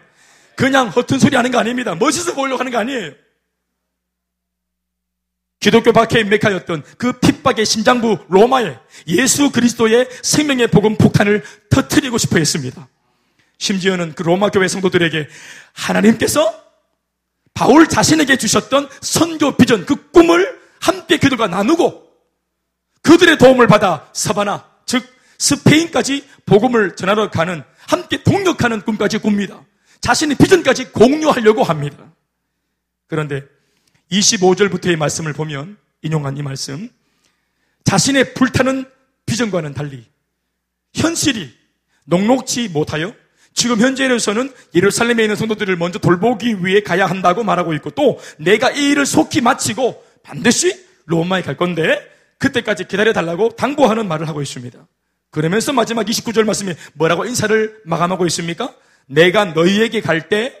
그냥 허튼 소리 하는 거 아닙니다. 멋있어 보이려고 하는 거 아니에요. 기독교 박해의 메카였던 그 핍박의 심장부 로마에 예수 그리스도의 생명의 복음 폭탄을 터트리고 싶어 했습니다. 심지어는 그 로마 교회 성도들에게 하나님께서 바울 자신에게 주셨던 선교 비전, 그 꿈을 함께 그들과 나누고 그들의 도움을 받아 서바나, 즉 스페인까지 복음을 전하러 가는 함께 동력하는 꿈까지 꿉니다. 자신의 비전까지 공유하려고 합니다. 그런데 25절부터의 말씀을 보면 인용한 이 말씀 자신의 불타는 비전과는 달리 현실이 녹록치 못하여 지금 현재로서는 예루살렘에 있는 성도들을 먼저 돌보기 위해 가야 한다고 말하고 있고 또 내가 이 일을 속히 마치고 반드시 로마에 갈 건데 그때까지 기다려 달라고 당부하는 말을 하고 있습니다. 그러면서 마지막 29절 말씀에 뭐라고 인사를 마감하고 있습니까? 내가 너희에게 갈 때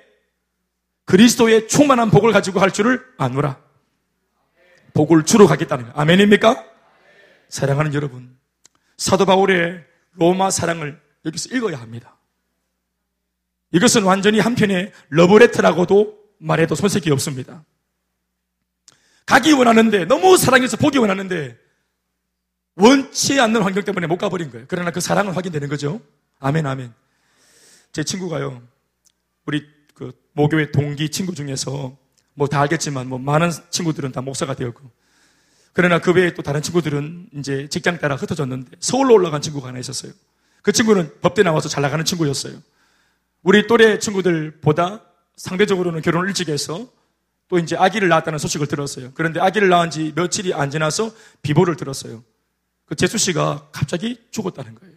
그리스도의 충만한 복을 가지고 할 줄을 아노라. 복을 주러 가겠다는 거. 아멘입니까? 사랑하는 여러분. 사도 바울의 로마 사랑을 여기서 읽어야 합니다. 이것은 완전히 한편의 러브레터라고도 말해도 손색이 없습니다. 가기 원하는데, 너무 사랑해서 보기 원하는데, 원치 않는 환경 때문에 못 가버린 거예요. 그러나 그 사랑은 확인되는 거죠. 아멘, 아멘. 제 친구가요, 우리 그 모교의 동기 친구 중에서 뭐 다 알겠지만 뭐 많은 친구들은 다 목사가 되었고, 그러나 그 외에 또 다른 친구들은 이제 직장 따라 흩어졌는데 서울로 올라간 친구가 하나 있었어요. 그 친구는 법대 나와서 잘 나가는 친구였어요. 우리 또래 친구들보다 상대적으로는 결혼을 일찍 해서 또 이제 아기를 낳았다는 소식을 들었어요. 그런데 아기를 낳은 지 며칠이 안 지나서 비보를 들었어요. 그 재수 씨가 갑자기 죽었다는 거예요.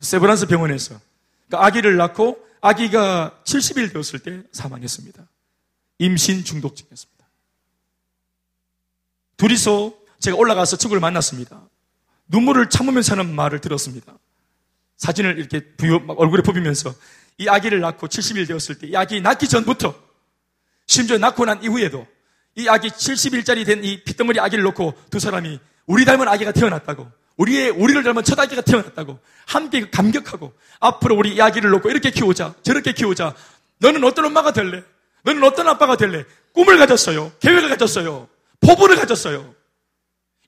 세브란스 병원에서. 그러니까 아기를 낳고 아기가 70일 되었을 때 사망했습니다. 임신 중독증이었습니다. 둘이서 제가 올라가서 친구를 만났습니다. 눈물을 참으면서 하는 말을 들었습니다. 사진을 이렇게 부여, 얼굴에 부비면서 이 아기를 낳고 70일 되었을 때 이 아기 낳기 전부터 심지어 낳고 난 이후에도 이 아기 70일짜리 된 이 핏덩어리 아기를 놓고 두 사람이 우리 닮은 아기가 태어났다고 우리의 우리를 닮은 첫 아기가 태어났다고 함께 감격하고 앞으로 우리 이 아기를 놓고 이렇게 키우자 저렇게 키우자 너는 어떤 엄마가 될래? 너는 어떤 아빠가 될래? 꿈을 가졌어요. 계획을 가졌어요. 포부를 가졌어요.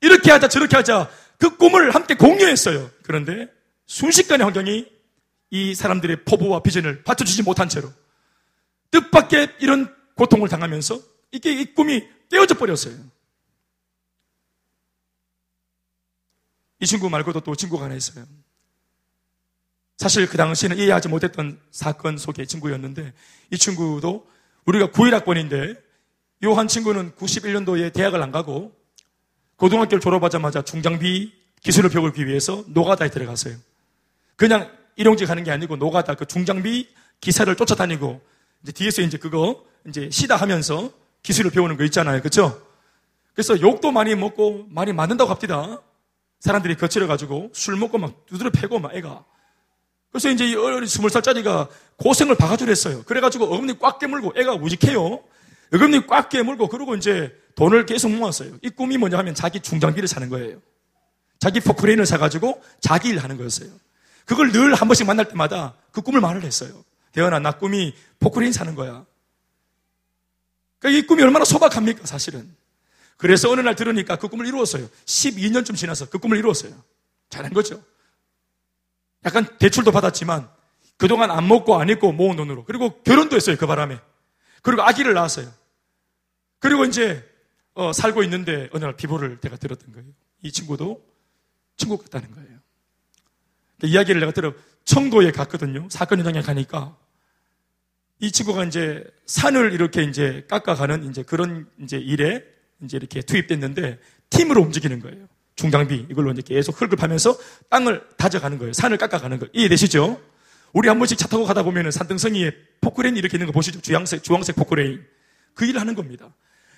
이렇게 하자 저렇게 하자 그 꿈을 함께 공유했어요. 그런데 순식간에 환경이 이 사람들의 포부와 비전을 받쳐주지 못한 채로 뜻밖의 이런 고통을 당하면서 이게 이 꿈이 깨어져 버렸어요. 이 친구 말고도 또 친구가 하나 있어요. 사실 그 당시에는 이해하지 못했던 사건 속의 친구였는데 이 친구도 우리가 9일학번인데 이한 친구는 91년도에 대학을 안 가고 고등학교를 졸업하자마자 중장비 기술을 배우기 위해서 노가다에 들어갔어요. 그냥 일용직 하는 게 아니고 노가다 그 중장비 기사를 쫓아다니고 이제 뒤에서 이제 그거 이제 시다 하면서 기술을 배우는 거 있잖아요. 그렇죠? 그래서 욕도 많이 먹고 많이 맞는다고 합니다. 사람들이 거칠어 가지고 술 먹고 막 두드려 패고 막 애가. 그래서 이제 이 어린 스물 살짜리가 고생을 했어요. 그래가지고 어금니 꽉 깨물고 애가 우직해요. 어금니 꽉 깨물고 그러고 이제 돈을 계속 모았어요. 이 꿈이 뭐냐 하면 자기 중장비를 사는 거예요. 자기 포크레인을 사가지고 자기 일 하는 거였어요. 그걸 늘 한 번씩 만날 때마다 그 꿈을 말을 했어요. 대현아, 나 꿈이 포크레인 사는 거야. 그러니까 이 꿈이 얼마나 소박합니까, 사실은. 그래서 어느 날 들으니까 그 꿈을 이루었어요. 12년쯤 지나서 그 꿈을 이루었어요. 잘한 거죠. 약간 대출도 받았지만 그동안 안 먹고 안 입고 모은 돈으로. 그리고 결혼도 했어요, 그 바람에. 그리고 아기를 낳았어요. 그리고 이제 어, 살고 있는데 어느 날 비보를 내가 들었던 거예요. 이 친구도 친구 같다는 거예요. 그 이야기를 내가 들어 청도에 갔거든요. 사건 현장에 가니까 이 친구가 이제 산을 이렇게 이제 깎아가는 이제 그런 이제 일에 이제 이렇게 투입됐는데 팀으로 움직이는 거예요. 중장비 이걸로 이제 계속 흙을 파면서 땅을 다져가는 거예요. 산을 깎아가는 거 이해되시죠? 우리 한 번씩 차 타고 가다 보면은 산등성이에 포크레인 이렇게 있는 거 보시죠? 주황색 주황색 포크레인 그 일을 하는 겁니다.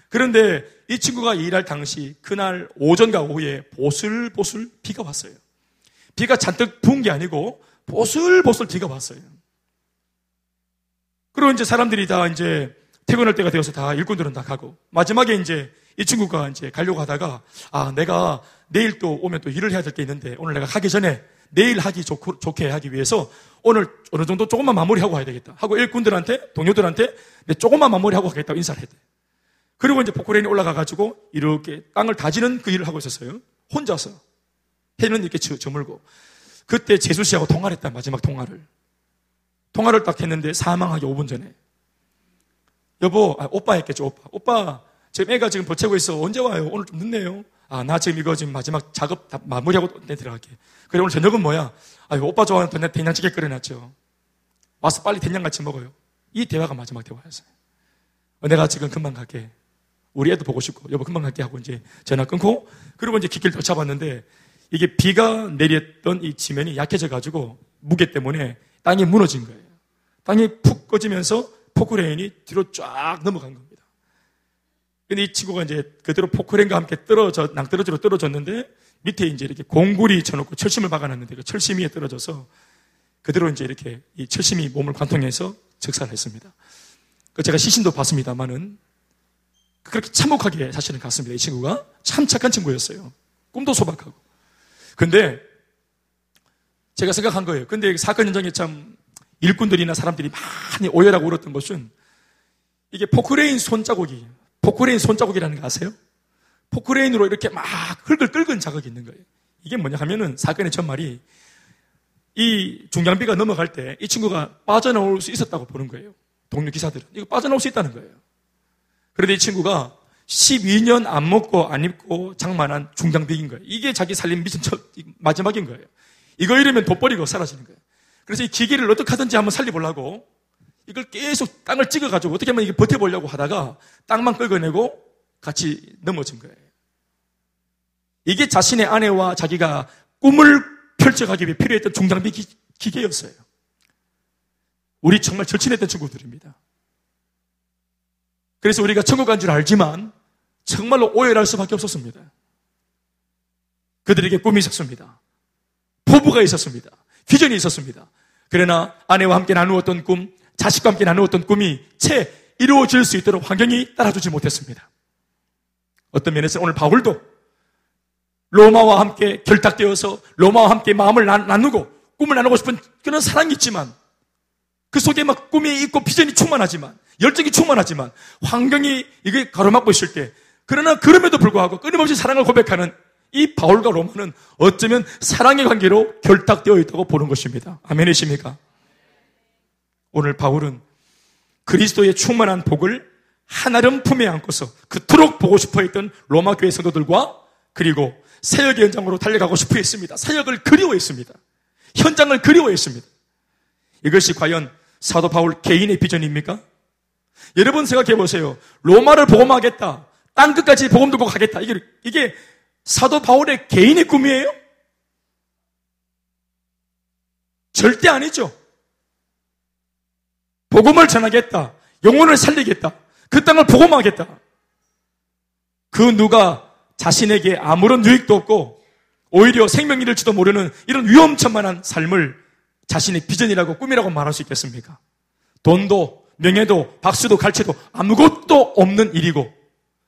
그런데 이 친구가 일할 당시 그날 오전과 오후에 보슬보슬 비가 왔어요. 비가 잔뜩 부은 게 아니고 보슬보슬 비가 왔어요. 그리고 이제 사람들이 다 이제 퇴근할 때가 되어서 다 일꾼들은 다 가고 마지막에 이제 이 친구가 이제 가려고 하다가 아 내가 내일 또 오면 또 일을 해야 될 게 있는데 오늘 내가 가기 전에 내일 하기 좋고, 좋게 하기 위해서 오늘 어느 정도 조금만 마무리하고 가야 되겠다. 하고 일꾼들한테 동료들한테 내 조금만 마무리하고 가겠다고 인사를 했대. 그리고 이제 포크레인이 올라가 가지고 이렇게 땅을 다지는 그 일을 하고 있었어요. 혼자서. 해는 이렇게 저물고. 그때 재수 씨하고 통화를 했다 마지막 통화를. 통화를 딱 했는데 사망하기 5분 전에. 여보 아, 오빠 했겠죠 오빠. 오빠 지금 애가 지금 버채고 있어. 언제 와요? 오늘 좀 늦네요. 아, 나 지금 이거 지금 마지막 작업 다 마무리하고 내 들어갈게. 그래, 오늘 저녁은 뭐야? 아, 오빠 좋아하는 된장찌개 끓여놨죠. 와서 빨리 된장 같이 먹어요. 이 대화가 마지막 대화였어요. 어, 내가 지금 금방 갈게. 우리 애도 보고 싶고, 여보 금방 갈게 하고 이제 전화 끊고, 그리고 이제 깃길 더 잡았는데, 이게 비가 내렸던 이 지면이 약해져가지고, 무게 때문에 땅이 무너진 거예요. 땅이 푹 꺼지면서 포크레인이 뒤로 쫙 넘어간 겁니다. 근데 이 친구가 이제 그대로 포크레인과 함께 떨어져, 낭떠러지로 떨어졌는데 밑에 이제 이렇게 공구리 쳐놓고 철심을 박아놨는데 그 철심 위에 떨어져서 그대로 이제 이렇게 이 철심이 몸을 관통해서 즉사를 했습니다. 그 제가 시신도 봤습니다만은 그렇게 참혹하게 사실은 갔습니다. 이 친구가 참 착한 친구였어요. 꿈도 소박하고. 근데 제가 생각한 거예요. 근데 사건 현장에 참 일꾼들이나 사람들이 많이 오열하고 울었던 것은 이게 포크레인 손자국이 포크레인 손자국이라는 거 아세요? 포크레인으로 이렇게 막 흙을 긁은 자국이 있는 거예요. 이게 뭐냐 하면은 사건의 전말이 이 중장비가 넘어갈 때 이 친구가 빠져나올 수 있었다고 보는 거예요. 동료 기사들은. 이거 빠져나올 수 있다는 거예요. 그런데 이 친구가 12년 안 먹고 안 입고 장만한 중장비인 거예요. 이게 자기 살림 미션 첫, 마지막인 거예요. 이거 이러면 돋버리고 사라지는 거예요. 그래서 이 기계를 어떻게 하든지 한번 살려보려고 이걸 계속 땅을 찍어가지고 어떻게 하면 이게 버텨보려고 하다가 땅만 긁어내고 같이 넘어진 거예요. 이게 자신의 아내와 자기가 꿈을 펼쳐가기 위해 필요했던 중장비 기, 기계였어요. 우리 정말 절친했던 친구들입니다. 그래서 우리가 천국 간 줄 알지만 정말로 오해할 수밖에 없었습니다. 그들에게 꿈이 있었습니다. 포부가 있었습니다. 비전이 있었습니다. 그러나 아내와 함께 나누었던 꿈, 자식과 함께 나누었던 꿈이 채 이루어질 수 있도록 환경이 따라주지 못했습니다. 어떤 면에서 오늘 바울도 로마와 함께 결탁되어서 로마와 함께 마음을 나누고 꿈을 나누고 싶은 그런 사랑이 있지만 그 속에 막 꿈이 있고 비전이 충만하지만 열정이 충만하지만 환경이 이게 가로막고 있을 때 그러나 그럼에도 불구하고 끊임없이 사랑을 고백하는 이 바울과 로마는 어쩌면 사랑의 관계로 결탁되어 있다고 보는 것입니다. 아멘이십니까? 오늘 바울은 그리스도의 충만한 복을 하나름 품에 안고서 그토록 보고 싶어 했던 로마 교회 성도들과 그리고 사역의 현장으로 달려가고 싶어 했습니다. 사역을 그리워했습니다. 현장을 그리워했습니다. 이것이 과연 사도 바울 개인의 비전입니까? 여러분 생각해 보세요. 로마를 복음하겠다. 땅 끝까지 복음 들고 가겠다. 이게, 이게 사도 바울의 개인의 꿈이에요? 절대 아니죠. 복음을 전하겠다. 영혼을 살리겠다. 그 땅을 복음하겠다. 그 누가 자신에게 아무런 유익도 없고 오히려 생명 잃을지도 모르는 이런 위험천만한 삶을 자신의 비전이라고 꿈이라고 말할 수 있겠습니까? 돈도 명예도 박수도 갈채도 아무것도 없는 일이고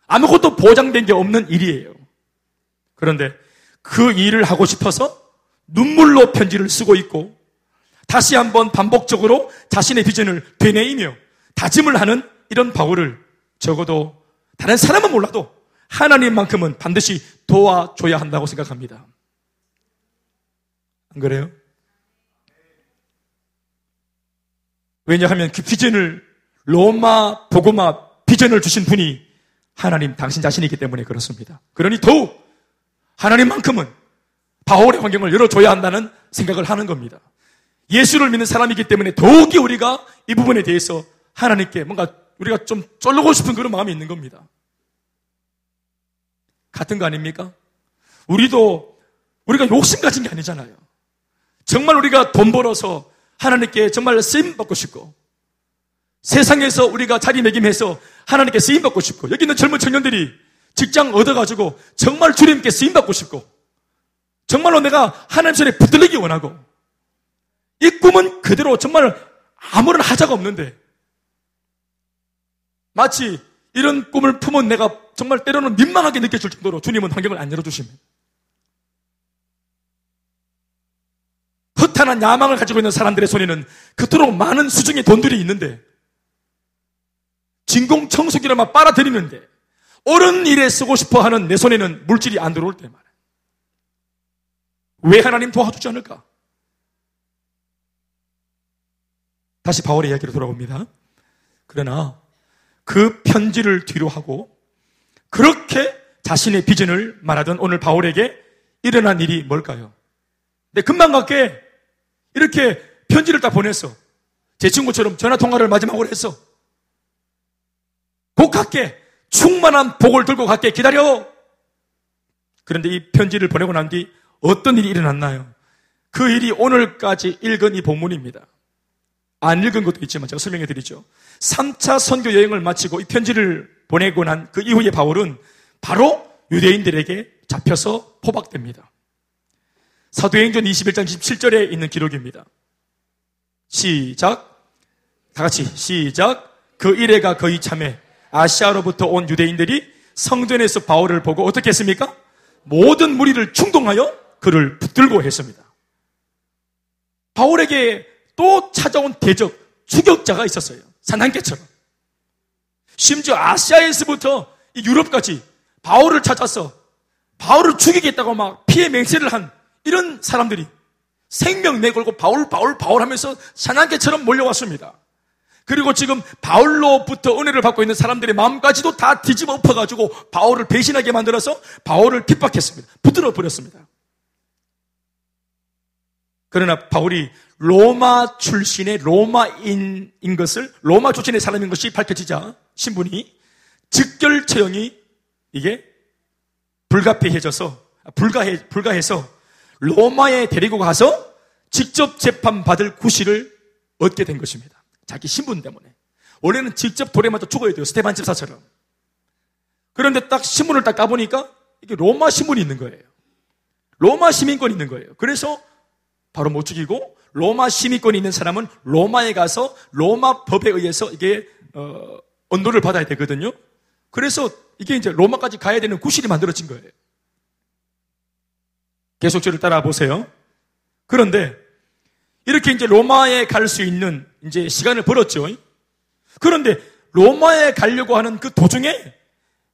아무것도 보장된 게 없는 일이에요. 그런데 그 일을 하고 싶어서 눈물로 편지를 쓰고 있고 다시 한번 반복적으로 자신의 비전을 되뇌이며 다짐을 하는 이런 바울을 적어도 다른 사람은 몰라도 하나님만큼은 반드시 도와줘야 한다고 생각합니다. 안 그래요? 왜냐하면 그 비전을 로마 보고마 비전을 주신 분이 하나님 당신 자신이기 때문에 그렇습니다. 그러니 더욱 하나님만큼은 바울의 환경을 열어줘야 한다는 생각을 하는 겁니다. 예수를 믿는 사람이기 때문에 더욱이 우리가 이 부분에 대해서 하나님께 뭔가 우리가 좀 쫄르고 싶은 그런 마음이 있는 겁니다. 같은 거 아닙니까? 우리도 우리가 욕심 가진 게 아니잖아요. 정말 우리가 돈 벌어서 하나님께 정말 쓰임 받고 싶고 세상에서 우리가 자리매김해서 하나님께 쓰임 받고 싶고 여기 있는 젊은 청년들이 직장 얻어가지고 정말 주님께 쓰임 받고 싶고 정말로 내가 하나님 손에 붙들리기 원하고 이 꿈은 그대로 정말 아무런 하자가 없는데 마치 이런 꿈을 품은 내가 정말 때로는 민망하게 느껴질 정도로 주님은 환경을 안 열어주십니다. 허탄한 야망을 가지고 있는 사람들의 손에는 그토록 많은 수중의 돈들이 있는데 진공 청소기를만 빨아들이는데 옳은 일에 쓰고 싶어 하는 내 손에는 물질이 안 들어올 때 말이야. 왜 하나님 도와주지 않을까? 다시 바울의 이야기로 돌아옵니다. 그러나 그 편지를 뒤로 하고 그렇게 자신의 비전을 말하던 오늘 바울에게 일어난 일이 뭘까요? 내 금방 갈게 이렇게 편지를 딱 보냈어. 제 친구처럼 전화 통화를 마지막으로 했어. 곧 갈게. 충만한 복을 들고 갈게. 기다려. 그런데 이 편지를 보내고 난 뒤 어떤 일이 일어났나요? 그 일이 오늘까지 읽은 이 본문입니다. 안 읽은 것도 있지만 제가 설명해 드리죠. 3차 선교 여행을 마치고 이 편지를 보내고 난 그 이후에 바울은 바로 유대인들에게 잡혀서 포박됩니다. 사도행전 21장 27절에 있는 기록입니다. 시작. 다 같이 시작. 그 일해가 거의 참해 아시아로부터 온 유대인들이 성전에서 바울을 보고 어떻게 했습니까? 모든 무리를 충동하여 그를 붙들고 했습니다. 바울에게 또 찾아온 대적, 추격자가 있었어요. 산란개처럼. 심지어 아시아에서부터 유럽까지 바울을 찾아서 바울을 죽이겠다고 막 피해 맹세를 한 이런 사람들이 생명 내걸고 바울, 바울, 바울 하면서 산란개처럼 몰려왔습니다. 그리고 지금 바울로부터 은혜를 받고 있는 사람들의 마음까지도 다 뒤집어 엎어가지고 바울을 배신하게 만들어서 바울을 핍박했습니다. 붙들어 버렸습니다. 그러나 바울이 로마 출신의 로마인인 것을 로마 출신의 사람인 것이 밝혀지자 신분이 즉결 처형이 이게 불가피해져서 불가해 불가해서 로마에 데리고 가서 직접 재판 받을 구실을 얻게 된 것입니다. 자기 신분 때문에. 원래는 직접 돌에 맞아 죽어야 돼요. 스테반 집사처럼. 그런데 딱 신문을 딱 까보니까 이게 로마 신문이 있는 거예요. 로마 시민권이 있는 거예요. 그래서 바로 못 죽이고 로마 시민권이 있는 사람은 로마에 가서 로마 법에 의해서 이게 어, 언도를 받아야 되거든요. 그래서 이게 이제 로마까지 가야 되는 구실이 만들어진 거예요. 계속 저를 따라 보세요. 그런데 이렇게 이제 로마에 갈 수 있는 이제 시간을 벌었죠. 그런데 로마에 가려고 하는 그 도중에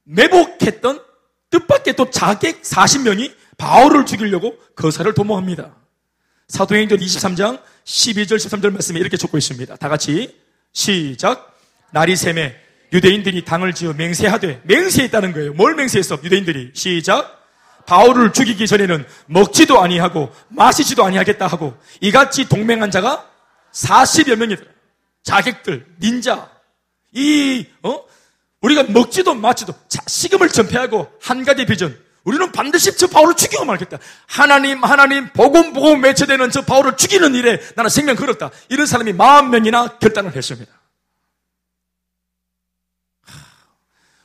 매복했던 뜻밖의 또 자객 40명이 바울을 죽이려고 거사를 도모합니다. 사도행전 23장 12절 13절 말씀에 이렇게 적고 있습니다. 다 같이 시작. 날이 샘에 유대인들이 당을 지어 맹세하되 맹세했다는 거예요. 뭘 맹세했어? 유대인들이 시작. 바울을 죽이기 전에는 먹지도 아니하고 마시지도 아니하겠다 하고 이같이 동맹한 자가 40여 명이더라. 자객들, 닌자. 이, 어? 우리가 먹지도 마지도 식음을 전폐하고 한 가지 비전. 우리는 반드시 저 바울을 죽이고 말겠다. 하나님, 하나님, 복음, 복음 매체되는 저 바울을 죽이는 일에 나는 생명 걸었다. 이런 사람이 마흔 명이나 결단을 했습니다.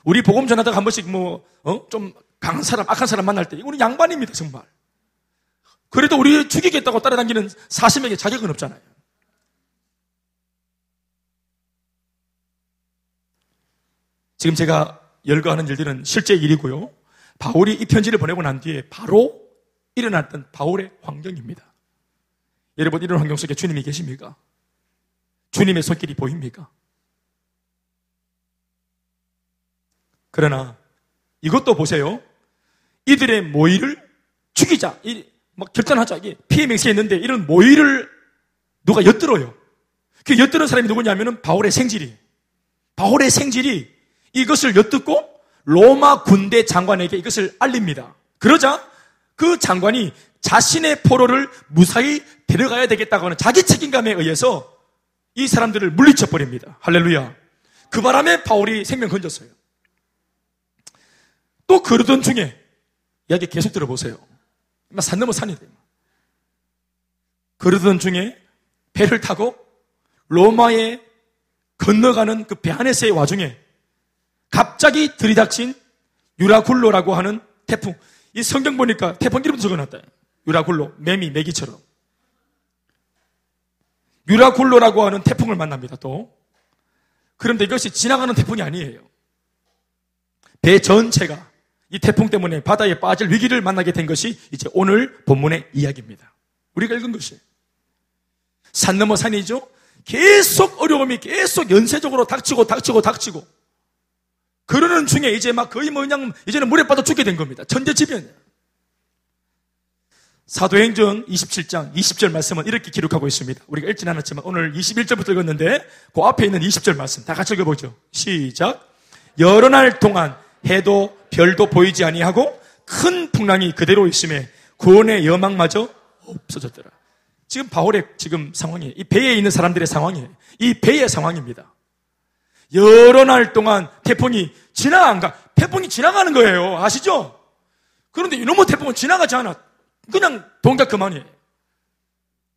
우리 복음 전하다가 한 번씩 뭐, 어? 좀 강한 사람, 악한 사람 만날 때, 이거는 양반입니다, 정말. 그래도 우리 죽이겠다고 따라다니는 40명의 자격은 없잖아요. 지금 제가 열거하는 일들은 실제 일이고요. 바울이 이 편지를 보내고 난 뒤에 바로 일어났던 바울의 환경입니다. 여러분, 이런 환경 속에 주님이 계십니까? 주님의 손길이 보입니까? 그러나 이것도 보세요. 이들의 모의를 죽이자. 이, 막 결단하자. 이게 피해 맹세했는데 이런 모의를 누가 엿들어요. 그 엿들은 사람이 누구냐면은 바울의 생질이. 바울의 생질이 이것을 엿듣고 로마 군대 장관에게 이것을 알립니다. 그러자 그 장관이 자신의 포로를 무사히 데려가야 되겠다고 하는 자기 책임감에 의해서 이 사람들을 물리쳐 버립니다. 할렐루야. 그 바람에 바울이 생명 건졌어요. 또 그러던 중에 이야기 계속 들어보세요. 산 넘어 산이 돼요. 그러던 중에 배를 타고 로마에 건너가는 그 배 안에서의 와중에 갑자기 들이닥친 유라굴로라고 하는 태풍. 이 성경 보니까 태풍 이름도 적어놨다. 유라굴로, 매미, 메기처럼. 유라굴로라고 하는 태풍을 만납니다, 또. 그런데 이것이 지나가는 태풍이 아니에요. 배 전체가 이 태풍 때문에 바다에 빠질 위기를 만나게 된 것이 이제 오늘 본문의 이야기입니다. 우리가 읽은 것이. 산 넘어 산이죠? 계속 어려움이 계속 연쇄적으로 닥치고 닥치고 닥치고. 그러는 중에 이제 막 거의 뭐 그냥 이제는 물에 빠져 죽게 된 겁니다. 천재지변이에요. 사도행전 27장 20절 말씀은 이렇게 기록하고 있습니다. 우리가 읽진 않았지만 오늘 21절부터 읽었는데 그 앞에 있는 20절 말씀 다 같이 읽어보죠. 시작. 여러 날 동안 해도 별도 보이지 아니하고 큰 풍랑이 그대로 있음에 구원의 여망마저 없어졌더라. 지금 바울의 지금 상황이 이 배에 있는 사람들의 상황이에요. 이 배의 상황입니다. 여러 날 동안 태풍이 지나가 안 가. 태풍이 지나가는 거예요. 아시죠? 그런데 이놈의 태풍은 지나가지 않아. 그냥 동작 그만이에요.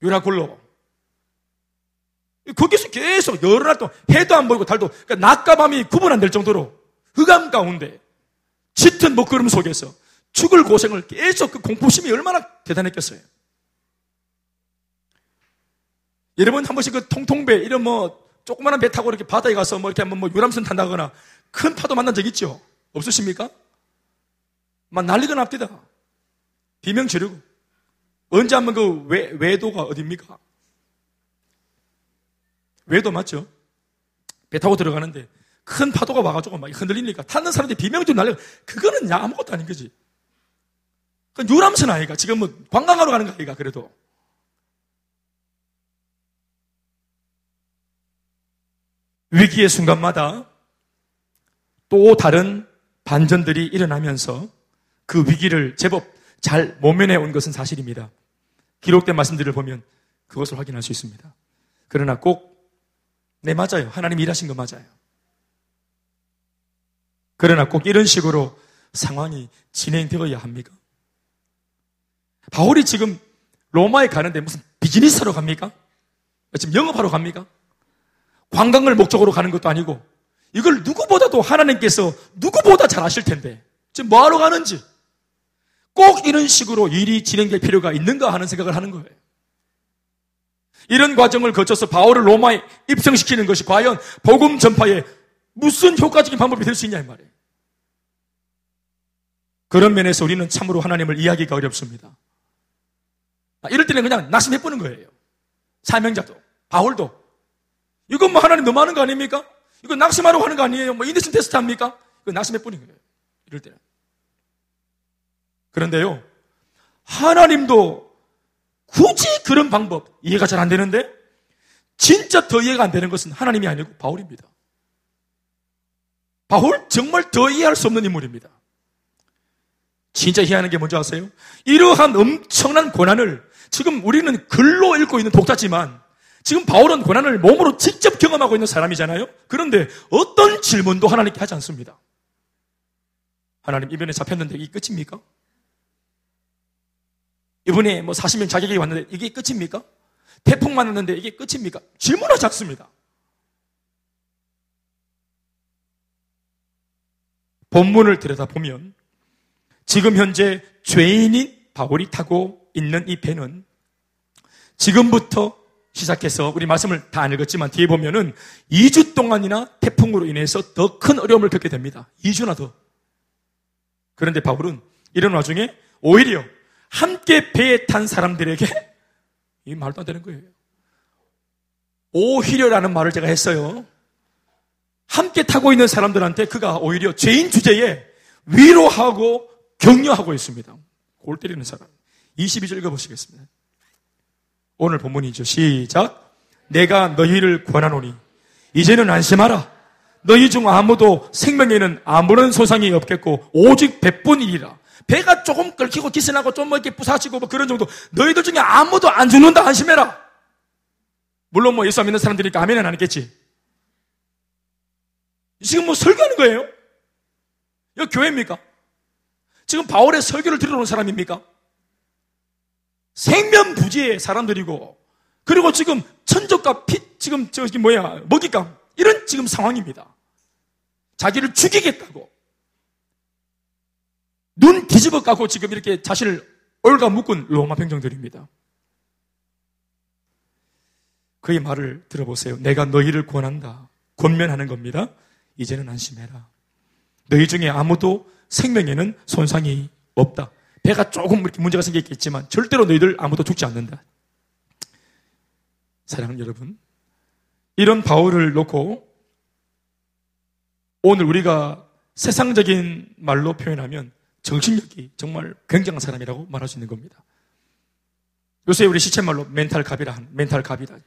유라굴로. 거기서 계속 여러 날 동안 해도 안 보이고 달도 그러니까 낮과 밤이 구분 안 될 정도로 흑암 가운데 짙은 먹구름 속에서 죽을 고생을 계속 그 공포심이 얼마나 대단했겠어요. 여러분 한 번씩 그 통통배 이런 뭐 조그마한 배 타고 이렇게 바다에 가서 뭐 이렇게 한번 뭐 유람선 탄다거나 큰 파도 만난 적 있죠? 없으십니까? 막 난리가 납니다. 비명 지르고. 언제 한번 그 외, 외도가 어딥니까? 외도 맞죠? 배 타고 들어가는데 큰 파도가 와가지고 막 흔들리니까 타는 사람들이 비명 좀 날려. 그거는 아무것도 아닌 거지. 그건 유람선 아이가. 지금 뭐 관광하러 가는 거 아이가, 그래도. 위기의 순간마다 또 다른 반전들이 일어나면서 그 위기를 제법 잘 모면해 온 것은 사실입니다. 기록된 말씀들을 보면 그것을 확인할 수 있습니다. 그러나 꼭, 네, 맞아요. 하나님 일하신 거 맞아요. 그러나 꼭 이런 식으로 상황이 진행되어야 합니까? 바울이 지금 로마에 가는데 무슨 비즈니스하러 갑니까? 지금 영업하러 갑니까? 관광을 목적으로 가는 것도 아니고 이걸 누구보다도 하나님께서 누구보다 잘 아실 텐데 지금 뭐하러 가는지 꼭 이런 식으로 일이 진행될 필요가 있는가 하는 생각을 하는 거예요. 이런 과정을 거쳐서 바울을 로마에 입성시키는 것이 과연 복음 전파에 무슨 효과적인 방법이 될 수 있냐 이 말이에요. 그런 면에서 우리는 참으로 하나님을 이해하기가 어렵습니다. 아, 이럴 때는 그냥 낙심해보는 거예요. 사명자도, 바울도, 이건 뭐 하나님 너무 하는 거 아닙니까? 이거 낙심하려고 하는 거 아니에요? 뭐 인데신 테스트 합니까? 이거 낙심해 뿌린 거예요. 이럴 때는. 그런데요, 하나님도 굳이 그런 방법 이해가 잘 안 되는데 진짜 더 이해가 안 되는 것은 하나님이 아니고 바울입니다. 바울 정말 더 이해할 수 없는 인물입니다. 진짜 이해하는 게 뭔지 아세요? 이러한 엄청난 고난을 지금 우리는 글로 읽고 있는 독자지만 지금 바울은 고난을 몸으로 직접 경험하고 있는 사람이잖아요? 그런데 어떤 질문도 하나님께 하지 않습니다. 하나님, 이번에 잡혔는데 이게 끝입니까? 이번에 뭐 40명 자격이 왔는데 이게 끝입니까? 태풍 맞았는데 이게 끝입니까? 질문하지 않습니다. 본문을 들여다보면 지금 현재 죄인인 바울이 타고 있는 이 배는 지금부터 시작해서 우리 말씀을 다 안 읽었지만 뒤에 보면은 2주 동안이나 태풍으로 인해서 더 큰 어려움을 겪게 됩니다. 2주나 더. 그런데 바울은 이런 와중에 오히려 함께 배에 탄 사람들에게 이 말도 안 되는 거예요. 오히려라는 말을 제가 했어요. 함께 타고 있는 사람들한테 그가 오히려 죄인 주제에 위로하고 격려하고 있습니다. 골 때리는 사람. 22절 읽어보시겠습니다. 오늘 본문이죠. 시작. 내가 너희를 권하노니 이제는 안심하라. 너희 중 아무도 생명에는 아무런 소상이 없겠고 오직 배뿐이리라. 배가 조금 끓기고 기스나고 좀 뭐 이렇게 부사지고 뭐 그런 정도. 너희들 중에 아무도 안 죽는다 안심해라. 물론 뭐 예수 안 믿는 사람들이니까 아멘은 안 했겠지. 지금 뭐 설교하는 거예요? 여기 교회입니까? 지금 바울의 설교를 들어오는 사람입니까? 생면부지의 사람들이고 그리고 지금 천적과 핏 지금 저기 뭐야 먹잇감 이런 지금 상황입니다. 자기를 죽이겠다고 눈 뒤집어 까고 지금 이렇게 자신을 올가 묶은 로마 병정들입니다. 그의 말을 들어보세요. 내가 너희를 권한다. 권면하는 겁니다. 이제는 안심해라. 너희 중에 아무도 생명에는 손상이 없다. 배가 조금 이렇게 문제가 생겼겠지만 절대로 너희들 아무도 죽지 않는다. 사랑하는 여러분, 이런 바울을 놓고 오늘 우리가 세상적인 말로 표현하면 정신력이 정말 굉장한 사람이라고 말할 수 있는 겁니다. 요새 우리 시체말로 멘탈 갑이라 한 멘탈 갑이다.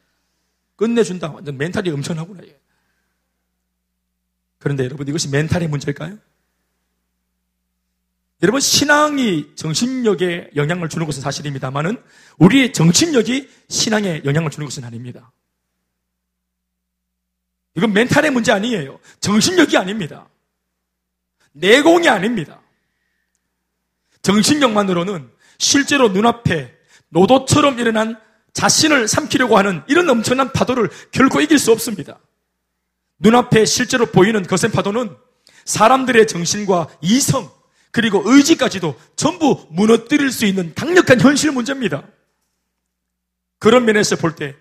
끝내준다. 완전 멘탈이 엄청나구나. 그런데 여러분 이것이 멘탈의 문제일까요? 여러분 신앙이 정신력에 영향을 주는 것은 사실입니다만은 우리의 정신력이 신앙에 영향을 주는 것은 아닙니다. 이건 멘탈의 문제 아니에요. 정신력이 아닙니다. 내공이 아닙니다. 정신력만으로는 실제로 눈앞에 노도처럼 일어난 자신을 삼키려고 하는 이런 엄청난 파도를 결코 이길 수 없습니다. 눈앞에 실제로 보이는 거센 파도는 사람들의 정신과 이성, 그리고 의지까지도 전부 무너뜨릴 수 있는 강력한 현실 문제입니다. 그런 면에서 볼 때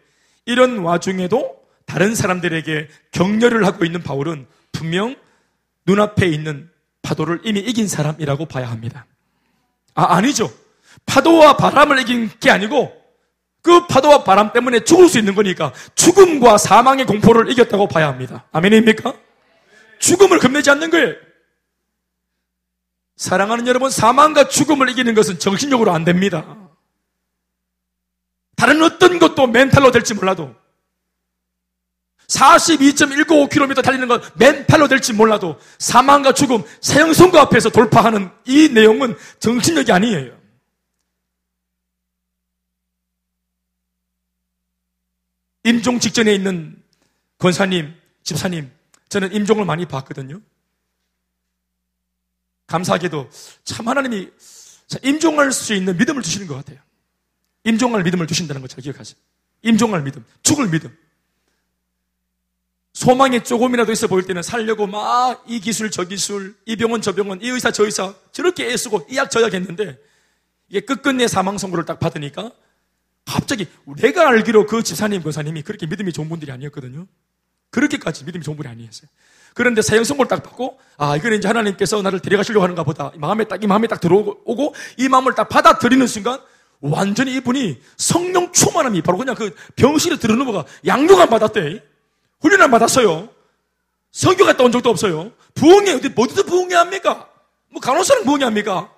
이런 와중에도 다른 사람들에게 격려를 하고 있는 바울은 분명 눈앞에 있는 파도를 이미 이긴 사람이라고 봐야 합니다. 아, 아니죠. 파도와 바람을 이긴 게 아니고 그 파도와 바람 때문에 죽을 수 있는 거니까 죽음과 사망의 공포를 이겼다고 봐야 합니다. 아멘입니까? 죽음을 겁내지 않는 거예요. 사랑하는 여러분, 사망과 죽음을 이기는 것은 정신력으로 안 됩니다. 다른 어떤 것도 멘탈로 될지 몰라도 42.195km 달리는 건 멘탈로 될지 몰라도 사망과 죽음, 사형선고 앞에서 돌파하는 이 내용은 정신력이 아니에요. 임종 직전에 있는 권사님, 집사님, 저는 임종을 많이 봤거든요. 감사하게도 참 하나님이 임종할 수 있는 믿음을 주시는 것 같아요. 임종할 믿음을 주신다는 거 잘 기억하세요. 임종할 믿음, 죽을 믿음. 소망이 조금이라도 있어 보일 때는 살려고 막 이 기술 저 기술, 이 병원 저 병원, 이 의사 저 의사 저렇게 애쓰고 이 약 저 약 했는데 이게 끝끝내 사망 선고를 딱 받으니까 갑자기 내가 알기로 그 집사님, 권사님이 그렇게 믿음이 좋은 분들이 아니었거든요. 그렇게까지 믿음이 좋은 분이 아니었어요. 그런데 사형 선고를 딱 받고 아 이거는 이제 하나님께서 나를 데려가시려고 하는가 보다. 마음에 딱 이 마음에 딱 들어오고 이 마음을 딱 받아들이는 순간 완전히 이분이 성령 충만함이 바로 그냥 그 병실에 들어오는 거가 양육안 받았대. 훈련을 받았어요. 성교 갔다 온 적도 없어요. 부흥회 어디 어디서 부흥회 합니까? 뭐 간호사는 부흥회 합니까?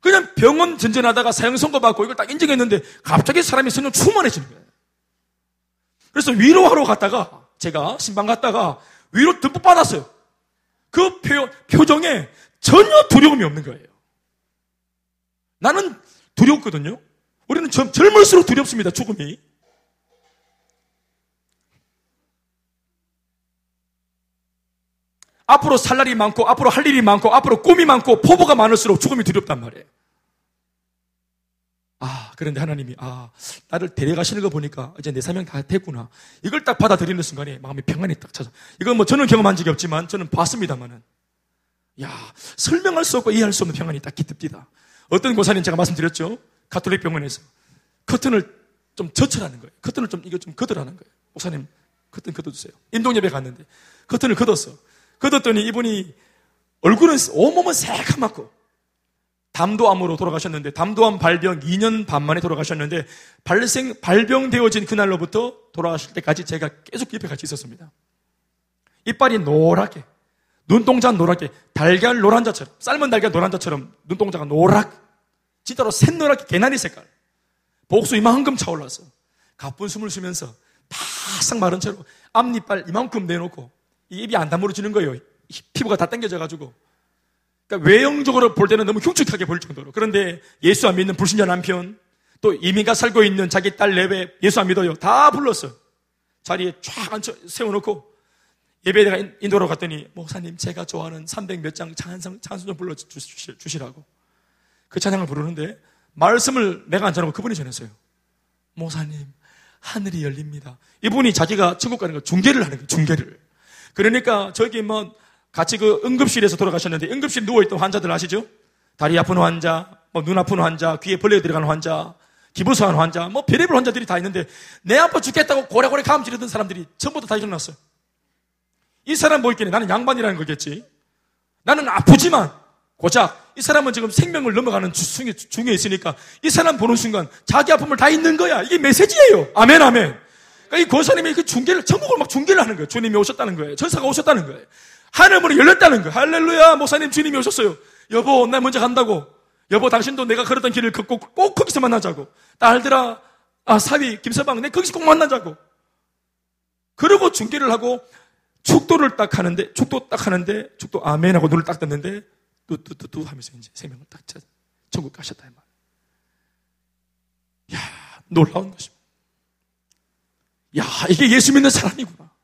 그냥 병원 전전하다가 사형 선고 받고 이걸 딱 인정했는데 갑자기 사람이 성령 충만해지는 거예요. 그래서 위로하러 갔다가 제가 신방 갔다가 위로 듬뿍 받았어요. 그 표, 표정에 전혀 두려움이 없는 거예요. 나는 두렵거든요. 우리는 젊, 젊을수록 두렵습니다, 죽음이. 앞으로 살 날이 많고, 앞으로 할 일이 많고, 앞으로 꿈이 많고, 포부가 많을수록 죽음이 두렵단 말이에요. 아, 그런데 하나님이, 아, 나를 데려가시는 거 보니까 이제 내 사명 다 됐구나. 이걸 딱 받아들이는 순간에 마음이 평안이 딱 찾아. 이건 뭐 저는 경험한 적이 없지만 저는 봤습니다만은. 야, 설명할 수 없고 이해할 수 없는 평안이 딱 깃듭니다. 어떤 고사님 제가 말씀드렸죠? 가톨릭 병원에서. 커튼을 좀 젖혀라는 거예요. 커튼을 좀, 이거 좀 걷으라는 거예요. 목사님, 커튼 걷어주세요. 임동엽에 갔는데, 커튼을 걷었어. 걷었더니 이분이 얼굴은, 온몸은 새카맣고, 담도암으로 돌아가셨는데 담도암 발병 2년 반 만에 돌아가셨는데 발생 발병되어진 그날로부터 돌아가실 때까지 제가 계속 옆에 같이 있었습니다. 이빨이 노랗게 눈동자 노랗게 달걀 노란자처럼 삶은 달걀 노란자처럼 눈동자가 노랗 진짜로 샛노랗게 개나리 색깔 복수 이만큼 차올랐어. 가쁜 숨을 쉬면서 바싹 마른 채로 앞니빨 이만큼 내놓고 입이 안 다물어지는 거예요. 피부가 다 당겨져 가지고 그러니까 외형적으로 볼 때는 너무 흉측하게 보일 정도로. 그런데 예수 안 믿는 불신자 남편, 또 이민가 살고 있는 자기 딸 내외 예수 안 믿어요. 다 불렀어. 자리에 쫙 앉혀 세워놓고 예배에가 인도로 갔더니 목사님 제가 좋아하는 300 몇 장 찬송 찬송 좀 불러 주시라고 그 찬양을 부르는데 말씀을 내가 안 전하고 그분이 전했어요. 목사님 하늘이 열립니다. 이분이 자기가 천국 가는 거 중계를 하는 거예요. 중계를. 그러니까 저기 뭐 같이 그 응급실에서 돌아가셨는데 응급실 누워있던 환자들 아시죠? 다리 아픈 환자, 뭐 눈 아픈 환자, 귀에 벌레 들어가는 환자, 기부서한 환자, 뭐 별의별 환자들이 다 있는데 내 아파 죽겠다고 고래고래 감 지르던 사람들이 전부 다 일어났어요. 이 사람 뭐 있겠네. 나는 양반이라는 거겠지. 나는 아프지만 고작 이 사람은 지금 생명을 넘어가는 중에, 중에 있으니까 이 사람 보는 순간 자기 아픔을 다 잊는 거야. 이게 메시지예요. 아멘, 아멘. 그러니까 이 권사님이 그 중계를, 전국을 막 중계를 하는 거예요. 주님이 오셨다는 거예요. 전사가 오셨다는 거예요. 하늘문이 열렸다는 거예요. 할렐루야, 목사님 주님이 오셨어요. 여보, 나 먼저 간다고. 여보, 당신도 내가 걸었던 길을 걷고 꼭 거기서 만나자고. 딸들아, 아, 사위, 김서방, 내 거기서 꼭 만나자고. 그러고 중계를 하고 축도를 딱 하는데, 축도 딱 하는데, 축도 아멘 하고 눈을 딱 떴는데, 뚜뚜뚜뚜 하면서 이제 생명을 딱 찾아 천국 가셨다. 이 말. 야 놀라운 것입니다. 야, 이게 예수 믿는 사람이구나.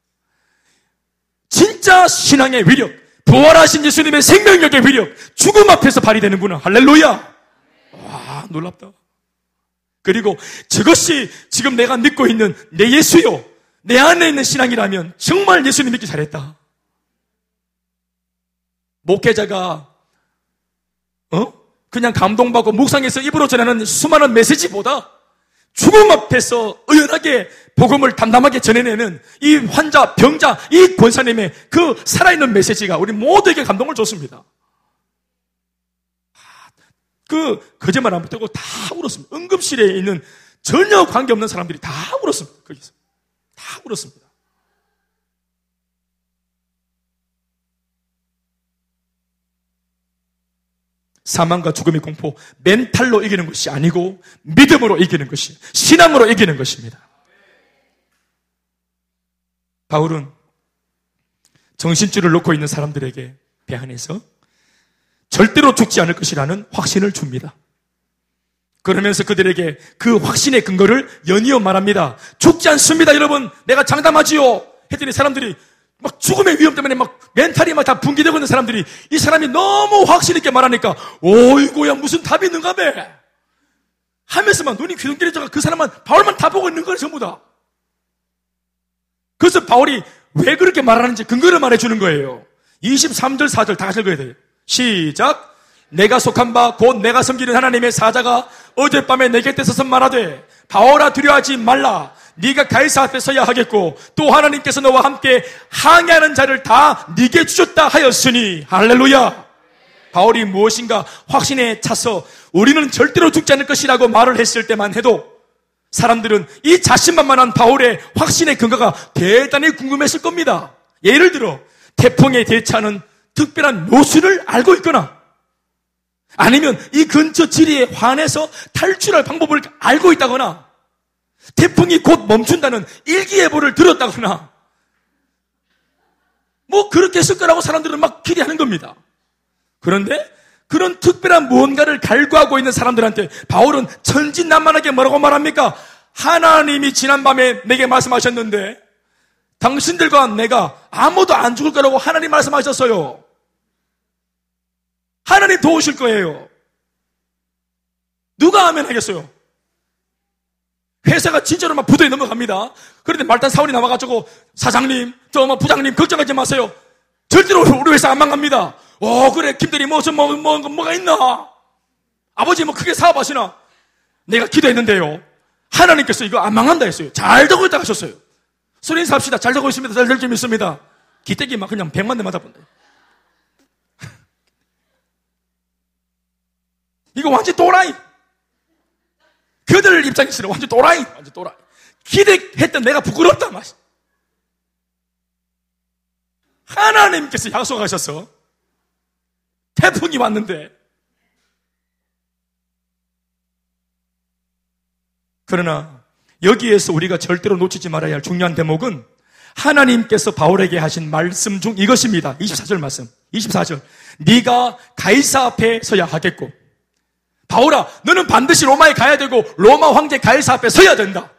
진짜 신앙의 위력, 부활하신 예수님의 생명력의 위력, 죽음 앞에서 발휘되는구나. 할렐루야! 와, 놀랍다. 그리고 저것이 지금 내가 믿고 있는 내 예수요, 내 안에 있는 신앙이라면 정말 예수님 믿기 잘했다. 목회자가 어? 그냥 감동받고 묵상해서 입으로 전하는 수많은 메시지보다 죽음 앞에서 의연하게 복음을 담담하게 전해내는 이 환자, 병자, 이 권사님의 그 살아있는 메시지가 우리 모두에게 감동을 줬습니다. 그 거짓말 안 붙고 다 울었습니다. 응급실에 있는 전혀 관계없는 사람들이 다 울었습니다. 거기서. 다 울었습니다. 사망과 죽음의 공포, 멘탈로 이기는 것이 아니고 믿음으로 이기는 것이, 신앙으로 이기는 것입니다. 바울은 정신줄을 놓고 있는 사람들에게 배안해서 절대로 죽지 않을 것이라는 확신을 줍니다. 그러면서 그들에게 그 확신의 근거를 연이어 말합니다. 죽지 않습니다, 여러분. 내가 장담하지요. 했더니 사람들이 막 죽음의 위험 때문에 막 멘탈이 막 다 붕괴되고 있는 사람들이 이 사람이 너무 확실있게 말하니까 오이고야 무슨 답이 있는가 봐. 하면서 막 눈이 귀동길해져가 그 사람만 바울만 다 보고 있는 거예요 전부 다. 그래서 바울이 왜 그렇게 말하는지 근거를 말해주는 거예요. 23절 4절 다 같이 읽어야 돼요. 시작 내가 속한 바 곧 내가 섬기는 하나님의 사자가 어젯밤에 내 곁에 서서 말하되 바울아 두려워하지 말라 네가 가이사 앞에 서야 하겠고 또 하나님께서 너와 함께 항해하는 자를 다 네게 주셨다 하였으니 할렐루야. 바울이 무엇인가 확신에 차서 우리는 절대로 죽지 않을 것이라고 말을 했을 때만 해도 사람들은 이 자신만만한 바울의 확신의 근거가 대단히 궁금했을 겁니다. 예를 들어 태풍에 대처하는 특별한 묘수를 알고 있거나 아니면 이 근처 지리에 환해서 탈출할 방법을 알고 있다거나 태풍이 곧 멈춘다는 일기예보를 들었다거나 뭐 그렇게 했을 거라고 사람들은 막 기대하는 겁니다. 그런데 그런 특별한 무언가를 갈구하고 있는 사람들한테 바울은 천진난만하게 뭐라고 말합니까? 하나님이 지난밤에 내게 말씀하셨는데 당신들과 내가 아무도 안 죽을 거라고 하나님 말씀하셨어요. 하나님 도우실 거예요. 누가 하면 하겠어요? 회사가 진짜로 막 부도에 넘어갑니다. 그런데 말단 사원이 나와가지고 사장님, 저뭐 부장님 걱정하지 마세요. 절대로 우리 회사 안 망갑니다. 어 그래 김대리 뭐좀 뭐, 뭐, 뭐, 뭐가 있나? 아버지 뭐 크게 사업하시나? 내가 기도했는데요. 하나님께서 이거 안 망한다 했어요. 잘 되고 있다 하셨어요. 소리 삽시다. 잘 되고 있습니다. 잘 될 줄 믿습니다. 기대기 막 그냥 백만 대 맞아본다. 이거 완전 또라이. 그들 입장에서는 완전 또라이, 완전 또라이. 기대했던 내가 부끄럽다, 말 하나님께서 약속하셔서 태풍이 왔는데 그러나 여기에서 우리가 절대로 놓치지 말아야 할 중요한 대목은 하나님께서 바울에게 하신 말씀 중 이것입니다. 24절 말씀. 24절. 네가 가이사 앞에 서야 하겠고 바울아, 너는 반드시 로마에 가야 되고 로마 황제 가이사 앞에 서야 된다.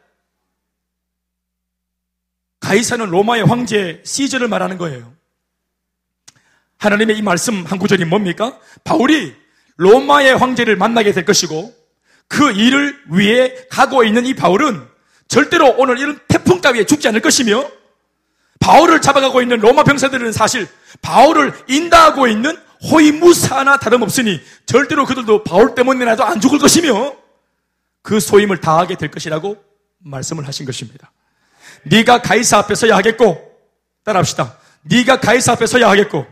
가이사는 로마의 황제 시저를 말하는 거예요. 하나님의 이 말씀 한 구절이 뭡니까? 바울이 로마의 황제를 만나게 될 것이고 그 일을 위해 가고 있는 이 바울은 절대로 오늘 이런 태풍 따위에 죽지 않을 것이며 바울을 잡아가고 있는 로마 병사들은 사실 바울을 인다하고 있는 호위무사나 다름없으니 절대로 그들도 바울 때문에라도 안 죽을 것이며 그 소임을 다하게 될 것이라고 말씀을 하신 것입니다. 네가 가이사 앞에 서야 하겠고 따라합시다. 네가 가이사 앞에 서야 하겠고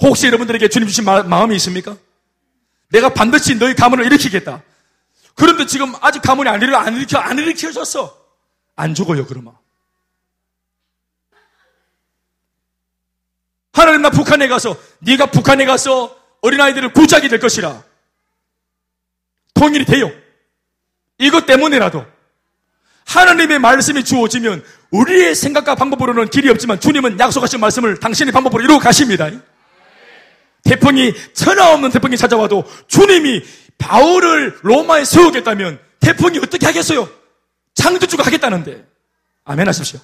혹시 여러분들에게 주님 주신 마, 마음이 있습니까? 내가 반드시 너희 가문을 일으키겠다. 그런데 지금 아직 가문이 안 일으켜, 안 일으켜졌어. 안 죽어요, 그러면. 하나님 나 북한에 가서 네가 북한에 가서 어린아이들을 구작이 될 것이라. 통일이 돼요. 이것 때문에라도 하나님의 말씀이 주어지면 우리의 생각과 방법으로는 길이 없지만 주님은 약속하신 말씀을 당신의 방법으로 이루어 가십니다. 태풍이 천하 없는 태풍이 찾아와도 주님이 바울을 로마에 세우겠다면 태풍이 어떻게 하겠어요? 창조주가 하겠다는데. 아멘 하십시오.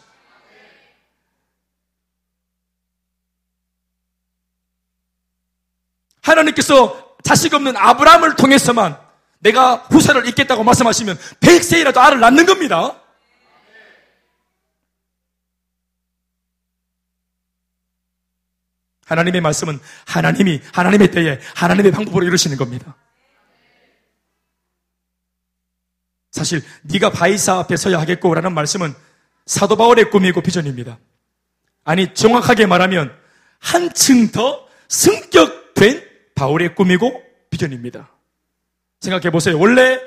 하나님께서 자식 없는 아브라함을 통해서만 내가 후사를 잇겠다고 말씀하시면 백세이라도 알을 낳는 겁니다. 하나님의 말씀은 하나님이 하나님의 때에 하나님의 방법으로 이루시는 겁니다. 사실 네가 바이사 앞에 서야 하겠고라는 말씀은 사도 바울의 꿈이고 비전입니다. 아니 정확하게 말하면 한층 더 승격된 바울의 꿈이고 비전입니다. 생각해 보세요. 원래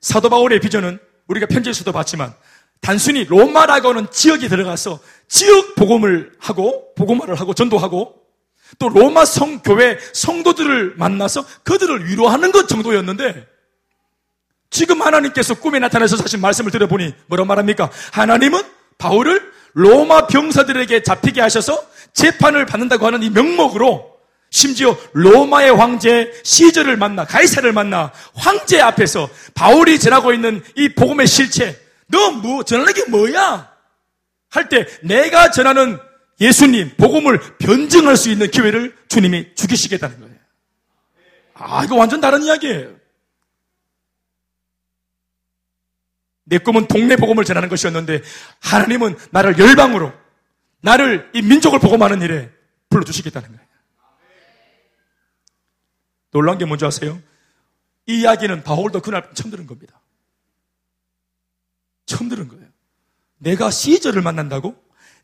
사도 바울의 비전은 우리가 편지에서도 봤지만 단순히 로마라고 하는 지역에 들어가서 지역 복음을 하고 복음화를 하고 전도하고 또 로마 성교회 성도들을 만나서 그들을 위로하는 것 정도였는데 지금 하나님께서 꿈에 나타나서 사실 말씀을 들어보니 뭐라 말합니까? 하나님은 바울을 로마 병사들에게 잡히게 하셔서 재판을 받는다고 하는 이 명목으로 심지어 로마의 황제 시저를 만나 가이사를 만나 황제 앞에서 바울이 전하고 있는 이 복음의 실체 너 뭐 전하는 게 뭐야? 할 때 내가 전하는 예수님 복음을 변증할 수 있는 기회를 주님이 주기시겠다는 거예요. 아 이거 완전 다른 이야기예요. 내 꿈은 동네 복음을 전하는 것이었는데 하나님은 나를 열방으로 나를 이 민족을 복음하는 일에 불러주시겠다는 거예요. 놀란 게 뭔지 아세요? 이 이야기는 바울도 그날 처음 들은 겁니다. 처음 들은 거예요. 내가 시저를 만난다고?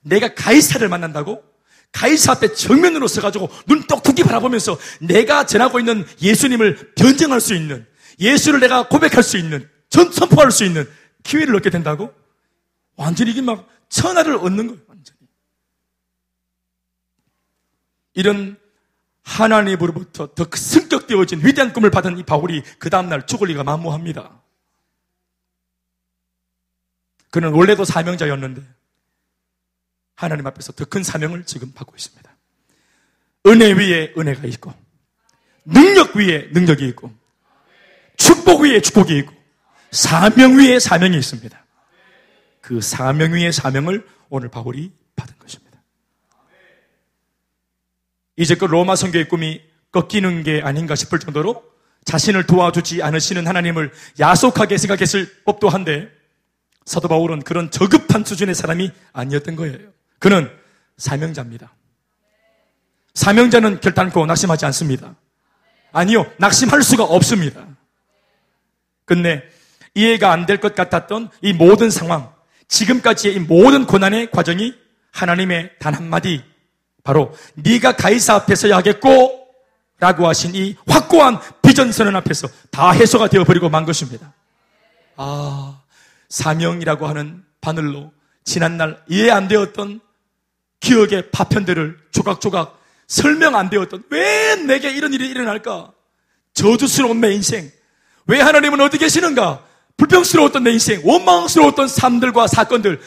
내가 가이사를 만난다고? 가이사 앞에 정면으로 서가지고 눈 똑똑히 바라보면서 내가 전하고 있는 예수님을 변증할 수 있는 예수를 내가 고백할 수 있는 전 선포할 수 있는 기회를 얻게 된다고? 완전히 이게 막 천하를 얻는 거예요, 완전히. 이런 하나님으로부터 더 승격되어진 위대한 꿈을 받은 이 바울이 그 다음날 죽을 리가 만무합니다. 그는 원래도 사명자였는데 하나님 앞에서 더 큰 사명을 지금 받고 있습니다. 은혜 위에 은혜가 있고 능력 위에 능력이 있고 축복 위에 축복이 있고 사명 위에 사명이 있습니다. 그 사명 위에 사명을 오늘 바울이 받은 것입니다. 이제껏 그 로마 성교의 꿈이 꺾이는 게 아닌가 싶을 정도로 자신을 도와주지 않으시는 하나님을 야속하게 생각했을 법도 한데 사도 바울은 그런 저급한 수준의 사람이 아니었던 거예요. 그는 사명자입니다. 사명자는 결단코 낙심하지 않습니다. 아니요, 낙심할 수가 없습니다. 근데 이해가 안 될 것 같았던 이 모든 상황, 지금까지의 이 모든 고난의 과정이 하나님의 단 한마디 바로 네가 가이사 앞에서야 하겠고 라고 하신 이 확고한 비전 선언 앞에서 다 해소가 되어버리고 만 것입니다. 아, 사명이라고 하는 바늘로 지난날 이해 안 되었던 기억의 파편들을 조각조각 설명 안 되었던 왜 내게 이런 일이 일어날까? 저주스러운 내 인생. 왜 하나님은 어디 계시는가? 불평스러웠던 내 인생, 원망스러웠던 삶들과 사건들,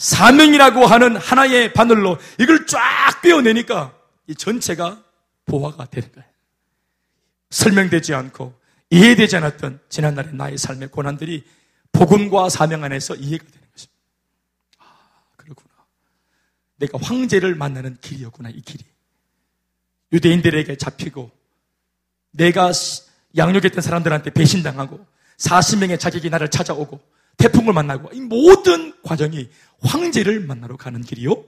사명이라고 하는 하나의 바늘로 이걸 쫙 빼어내니까 이 전체가 보화가 되는 거예요. 설명되지 않고 이해되지 않았던 지난날의 나의 삶의 고난들이 복음과 사명 안에서 이해가 되는 것입니다. 아, 그렇구나. 내가 황제를 만나는 길이었구나, 이 길이. 유대인들에게 잡히고 내가 양육했던 사람들한테 배신당하고 40명의 자격이 나를 찾아오고 태풍을 만나고 이 모든 과정이 황제를 만나러 가는 길이요.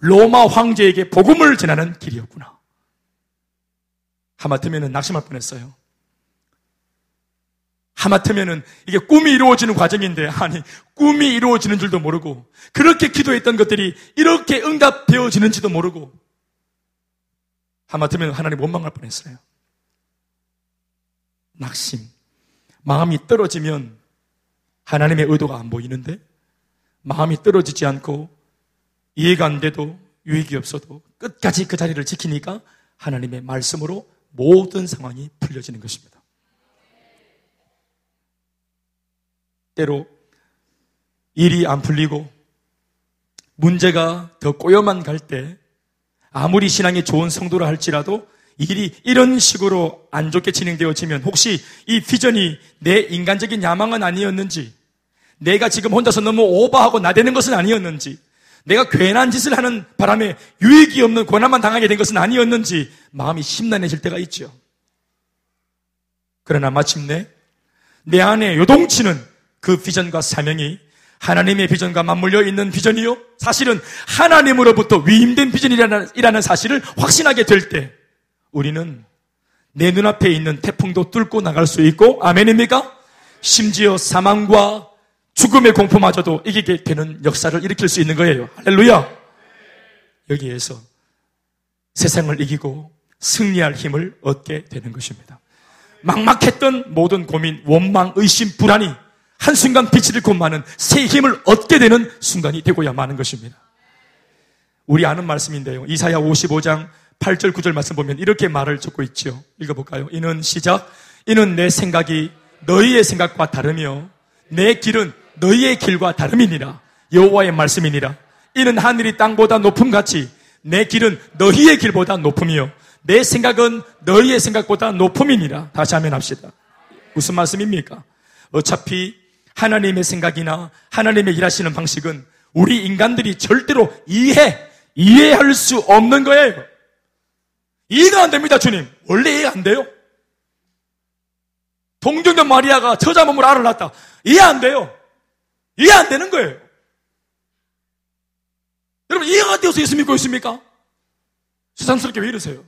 로마 황제에게 복음을 전하는 길이었구나. 하마터면 낙심할 뻔했어요. 하마터면 이게 꿈이 이루어지는 과정인데 아니 꿈이 이루어지는 줄도 모르고 그렇게 기도했던 것들이 이렇게 응답되어지는지도 모르고 하마터면 하나님 원망할 뻔했어요. 낙심. 마음이 떨어지면 하나님의 의도가 안 보이는데 마음이 떨어지지 않고 이해가 안 돼도 유익이 없어도 끝까지 그 자리를 지키니까 하나님의 말씀으로 모든 상황이 풀려지는 것입니다. 때로 일이 안 풀리고 문제가 더 꼬여만 갈 때 아무리 신앙이 좋은 성도라 할지라도 일이 이런 식으로 안 좋게 진행되어지면 혹시 이 비전이 내 인간적인 야망은 아니었는지 내가 지금 혼자서 너무 오버하고 나대는 것은 아니었는지 내가 괜한 짓을 하는 바람에 유익이 없는 고난만 당하게 된 것은 아니었는지 마음이 심란해질 때가 있죠. 그러나 마침내 내 안에 요동치는 그 비전과 사명이 하나님의 비전과 맞물려 있는 비전이요. 사실은 하나님으로부터 위임된 비전이라는 사실을 확신하게 될 때 우리는 내 눈앞에 있는 태풍도 뚫고 나갈 수 있고 아멘입니까? 심지어 사망과 죽음의 공포마저도 이기게 되는 역사를 일으킬 수 있는 거예요. 할렐루야! 여기에서 세상을 이기고 승리할 힘을 얻게 되는 것입니다. 막막했던 모든 고민, 원망, 의심, 불안이 한순간 빛을 잃고 마는 새 힘을 얻게 되는 순간이 되고야 마는 것입니다. 우리 아는 말씀인데요. 이사야 55장 8절 9절 말씀 보면 이렇게 말을 적고 있죠. 읽어볼까요? 이는 시작. 이는 내 생각이 너희의 생각과 다르며 내 길은 너희의 길과 다름이니라. 여호와의 말씀이니라. 이는 하늘이 땅보다 높음 같이 내 길은 너희의 길보다 높으며 내 생각은 너희의 생각보다 높음이니라. 다시 하면 합시다. 무슨 말씀입니까? 어차피 하나님의 생각이나 하나님의 일하시는 방식은 우리 인간들이 절대로 이해, 이해할 수 없는 거예요. 이해가 안 됩니다, 주님. 원래 이해 안 돼요. 동정녀 마리아가 처자 몸을 알을 낳았다. 이해 안 돼요. 이해 안 되는 거예요. 여러분, 이해가 되어서 예수 믿고 있습니까? 세상스럽게 왜 이러세요?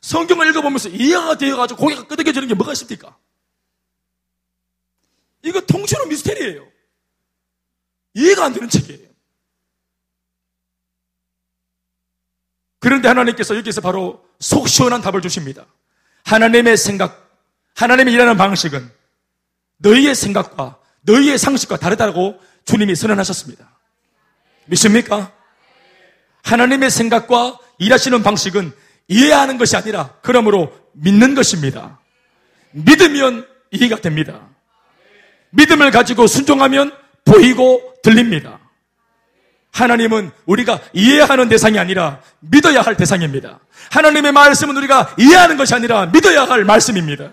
성경을 읽어보면서 이해가 되어가지고 고개가 끄덕여지는 게 뭐가 있습니까? 이거 통째로 미스테리예요. 이해가 안 되는 책이에요. 그런데 하나님께서 여기서 바로 속 시원한 답을 주십니다. 하나님의 생각, 하나님의 일하는 방식은 너희의 생각과 너희의 상식과 다르다고 주님이 선언하셨습니다. 믿습니까? 하나님의 생각과 일하시는 방식은 이해하는 것이 아니라 그러므로 믿는 것입니다. 믿으면 이해가 됩니다. 믿음을 가지고 순종하면 보이고 들립니다. 하나님은 우리가 이해하는 대상이 아니라 믿어야 할 대상입니다. 하나님의 말씀은 우리가 이해하는 것이 아니라 믿어야 할 말씀입니다.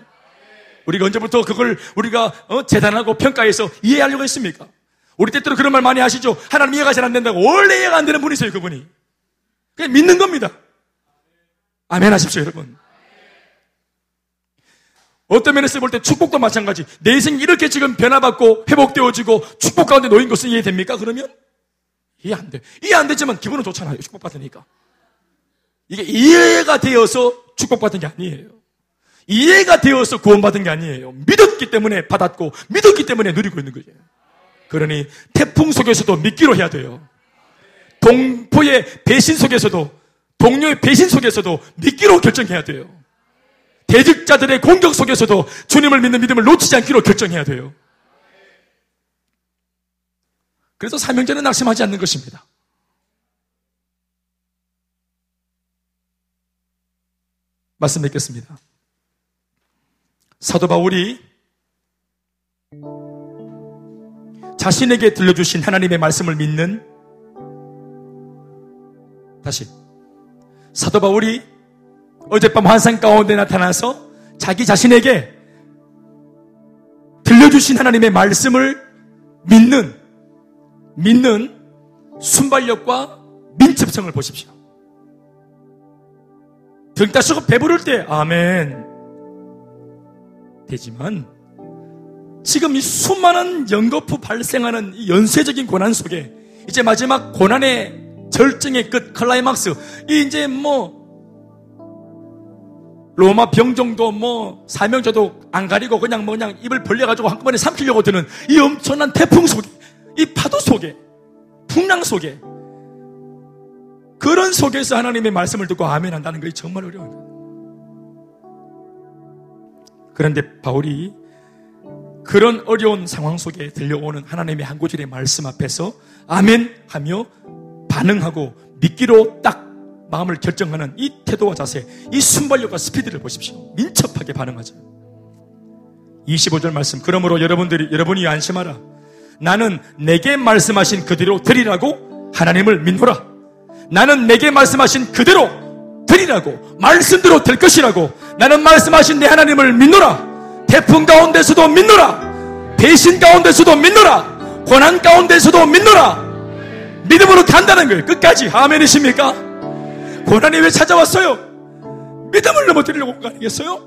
우리가 언제부터 그걸 우리가 어, 재단하고 평가해서 이해하려고 했습니까? 우리 때때로 그런 말 많이 하시죠? 하나님 이해가 잘 안 된다고. 원래 이해가 안 되는 분이세요, 그분이. 그냥 믿는 겁니다. 아멘 하십시오, 여러분. 어떤 면에서 볼 때 축복도 마찬가지. 내 인생이 이렇게 지금 변화받고 회복되어지고 축복 가운데 놓인 것은 이해됩니까? 그러면? 이해 안 돼. 이해 안 되지만 기분은 좋잖아요. 축복받으니까. 이게 이해가 되어서 축복받은 게 아니에요. 이해가 되어서 구원받은 게 아니에요. 믿었기 때문에 받았고, 믿었기 때문에 누리고 있는 거예요. 그러니 태풍 속에서도 믿기로 해야 돼요. 동포의 배신 속에서도, 동료의 배신 속에서도 믿기로 결정해야 돼요. 대직자들의 공격 속에서도 주님을 믿는 믿음을 놓치지 않기로 결정해야 돼요. 그래서 사명자는 낙심하지 않는 것입니다. 말씀 맺겠습니다. 사도 바울이 자신에게 들려주신 하나님의 말씀을 믿는 다시 사도 바울이 어젯밤 환상 가운데 나타나서 자기 자신에게 들려주신 하나님의 말씀을 믿는, 믿는 순발력과 민첩성을 보십시오. 등 따시고 배부를 때, 아멘. 되지만, 지금 이 수많은 연거푸 발생하는 이 연쇄적인 고난 속에, 이제 마지막 고난의 절정의 끝, 클라이막스, 이 이제 뭐, 로마 병정도 뭐 사명자도 안 가리고 그냥 뭐 그냥 입을 벌려가지고 한꺼번에 삼키려고 드는 이 엄청난 태풍 속에 이 파도 속에 풍랑 속에 그런 속에서 하나님의 말씀을 듣고 아멘 한다는 것이 정말 어려워요. 그런데 바울이 그런 어려운 상황 속에 들려오는 하나님의 한 구절의 말씀 앞에서 아멘 하며 반응하고 믿기로 딱 마음을 결정하는 이 태도와 자세, 이 순발력과 스피드를 보십시오. 민첩하게 반응하죠. 25절 말씀. 그러므로 여러분들이, 여러분이 안심하라. 나는 내게 말씀하신 그대로 드리라고 하나님을 믿노라. 나는 내게 말씀하신 그대로 드리라고 말씀대로 될 것이라고 나는 말씀하신 내 하나님을 믿노라. 태풍 가운데서도 믿노라. 배신 가운데서도 믿노라. 고난 가운데서도 믿노라. 믿음으로 간다는 거예요. 끝까지. 아멘이십니까? 고난이 왜 찾아왔어요? 믿음을 넘어뜨리려고 온 거 아니겠어요?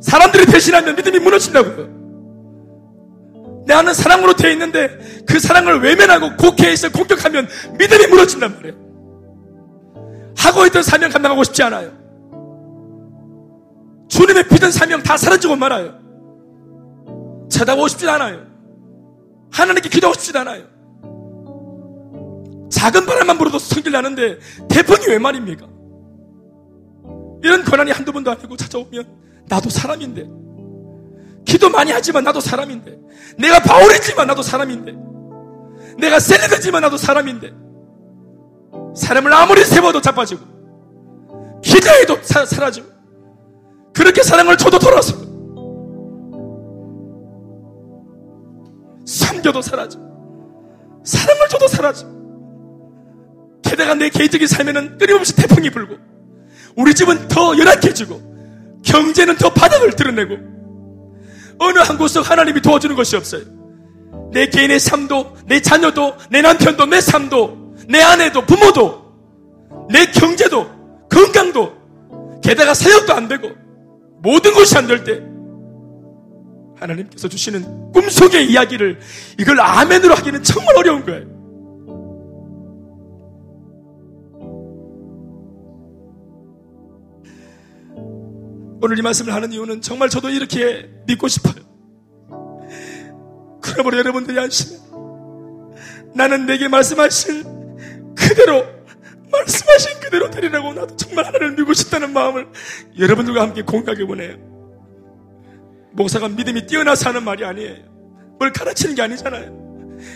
사람들이 배신하면 믿음이 무너진다고요. 나는 사랑으로 되어 있는데 그 사랑을 외면하고 곡해해서 공격하면 믿음이 무너진단 말이에요. 하고 있던 사명 감당하고 싶지 않아요. 주님의 비던 사명 다 사라지고 말아요. 쳐다보고 싶지 않아요. 하나님께 기도하고 싶지 않아요. 작은 바람만 불어도 성질 나는데 태풍이 왜 말입니까? 이런 권한이 한두 번도 아니고 찾아오면 나도 사람인데 기도 많이 하지만 나도 사람인데. 내가 바울이지만 나도 사람인데. 내가 셀리드지만 나도 사람인데. 사람을 아무리 세워도 자빠지고 기도해도 사, 사라지고 그렇게 사랑을 줘도 돌아서 섬겨도 사라져 사랑을 줘도 사라져 게다가 내 개인적인 삶에는 끊임없이 태풍이 불고 우리 집은 더 열악해지고 경제는 더 바닥을 드러내고 어느 한 곳서 하나님이 도와주는 것이 없어요 내 개인의 삶도 내 자녀도 내 남편도 내 삶도 내 아내도 부모도 내 경제도 건강도 게다가 사역도 안 되고 모든 것이 안 될 때 하나님께서 주시는 꿈속의 이야기를 이걸 아멘으로 하기는 정말 어려운 거예요. 오늘 이 말씀을 하는 이유는 정말 저도 이렇게 믿고 싶어요. 그러므로 여러분들이 안심해. 나는 내게 말씀하신 그대로 말씀하신 그대로 되리라고 나도 정말 하나님을 믿고 싶다는 마음을 여러분들과 함께 공유하기 원해요. 목사가 믿음이 뛰어나서 하는 말이 아니에요. 뭘 가르치는 게 아니잖아요.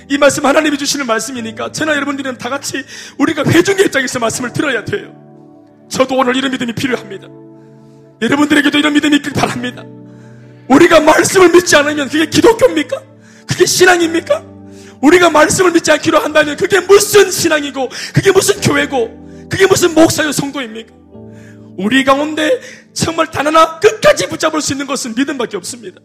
이 말씀 하나님이 주시는 말씀이니까 저나 여러분들은 다 같이 우리가 회중의 입장에서 말씀을 들어야 돼요. 저도 오늘 이런 믿음이 필요합니다. 여러분들에게도 이런 믿음이 있길 바랍니다. 우리가 말씀을 믿지 않으면 그게 기독교입니까? 그게 신앙입니까? 우리가 말씀을 믿지 않기로 한다면 그게 무슨 신앙이고 그게 무슨 교회고 그게 무슨 목사요 성도입니까? 우리 가운데 정말 단 하나 끝까지 붙잡을 수 있는 것은 믿음밖에 없습니다.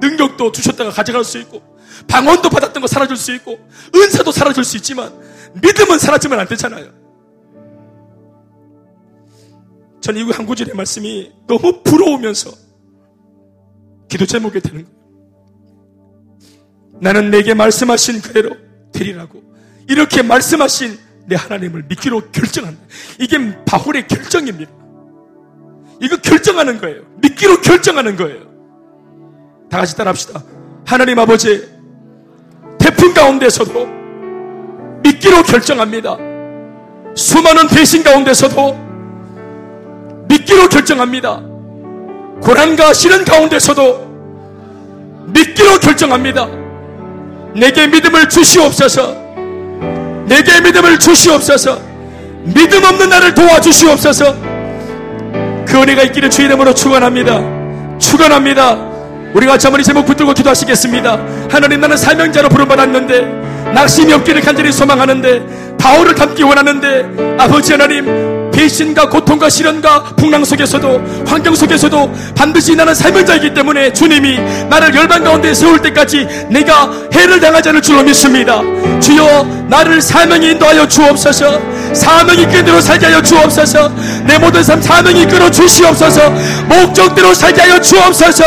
능력도 주셨다가 가져갈 수 있고 방언도 받았던 거 사라질 수 있고 은사도 사라질 수 있지만 믿음은 사라지면 안 되잖아요. 전 이후 한 구절의 말씀이 너무 부러우면서 기도 제목이 되는 거예요. 나는 내게 말씀하신 그대로 되리라고. 이렇게 말씀하신 내 하나님을 믿기로 결정한다. 이게 바울의 결정입니다. 이거 결정하는 거예요. 믿기로 결정하는 거예요. 다 같이 따라합시다. 하나님 아버지, 태풍 가운데서도 믿기로 결정합니다. 수많은 배신 가운데서도 믿기로 결정합니다. 고난과 시련 가운데서도 믿기로 결정합니다. 내게 믿음을 주시옵소서. 내게 믿음을 주시옵소서. 믿음 없는 나를 도와주시옵소서. 그 은혜가 있기를 주의 이름으로 축원합니다. 축원합니다. 우리가 자머리 제목 붙들고 기도하시겠습니다. 하나님 나는 사명자로 부름받았는데 낙심이 없기를 간절히 소망하는데 바울을 닮기 원하는데 아버지 하나님 배신과 고통과 시련과 풍랑 속에서도 환경 속에서도 반드시 나는 삶을 자이기 때문에 주님이 나를 열반 가운데 세울 때까지 내가 해를 당하지 않을 줄로 믿습니다. 주여 나를 사명이 인도하여 주옵소서 사명이 끈대로 살게 하여 주옵소서. 내 모든 삶 사명이 끌어 주시옵소서. 목적대로 살게 하여 주옵소서.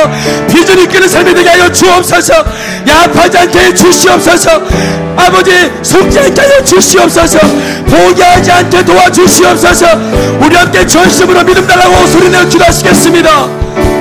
비전이 끄는 삶이 되게 하여 주옵소서. 야파지 않게 해 주시옵소서. 아버지 속지 않게 하여 주시옵소서. 포기하지 않게 도와주시옵소서. 우리 함께 전심으로 믿음 달라고 소리내어 기도하시겠습니다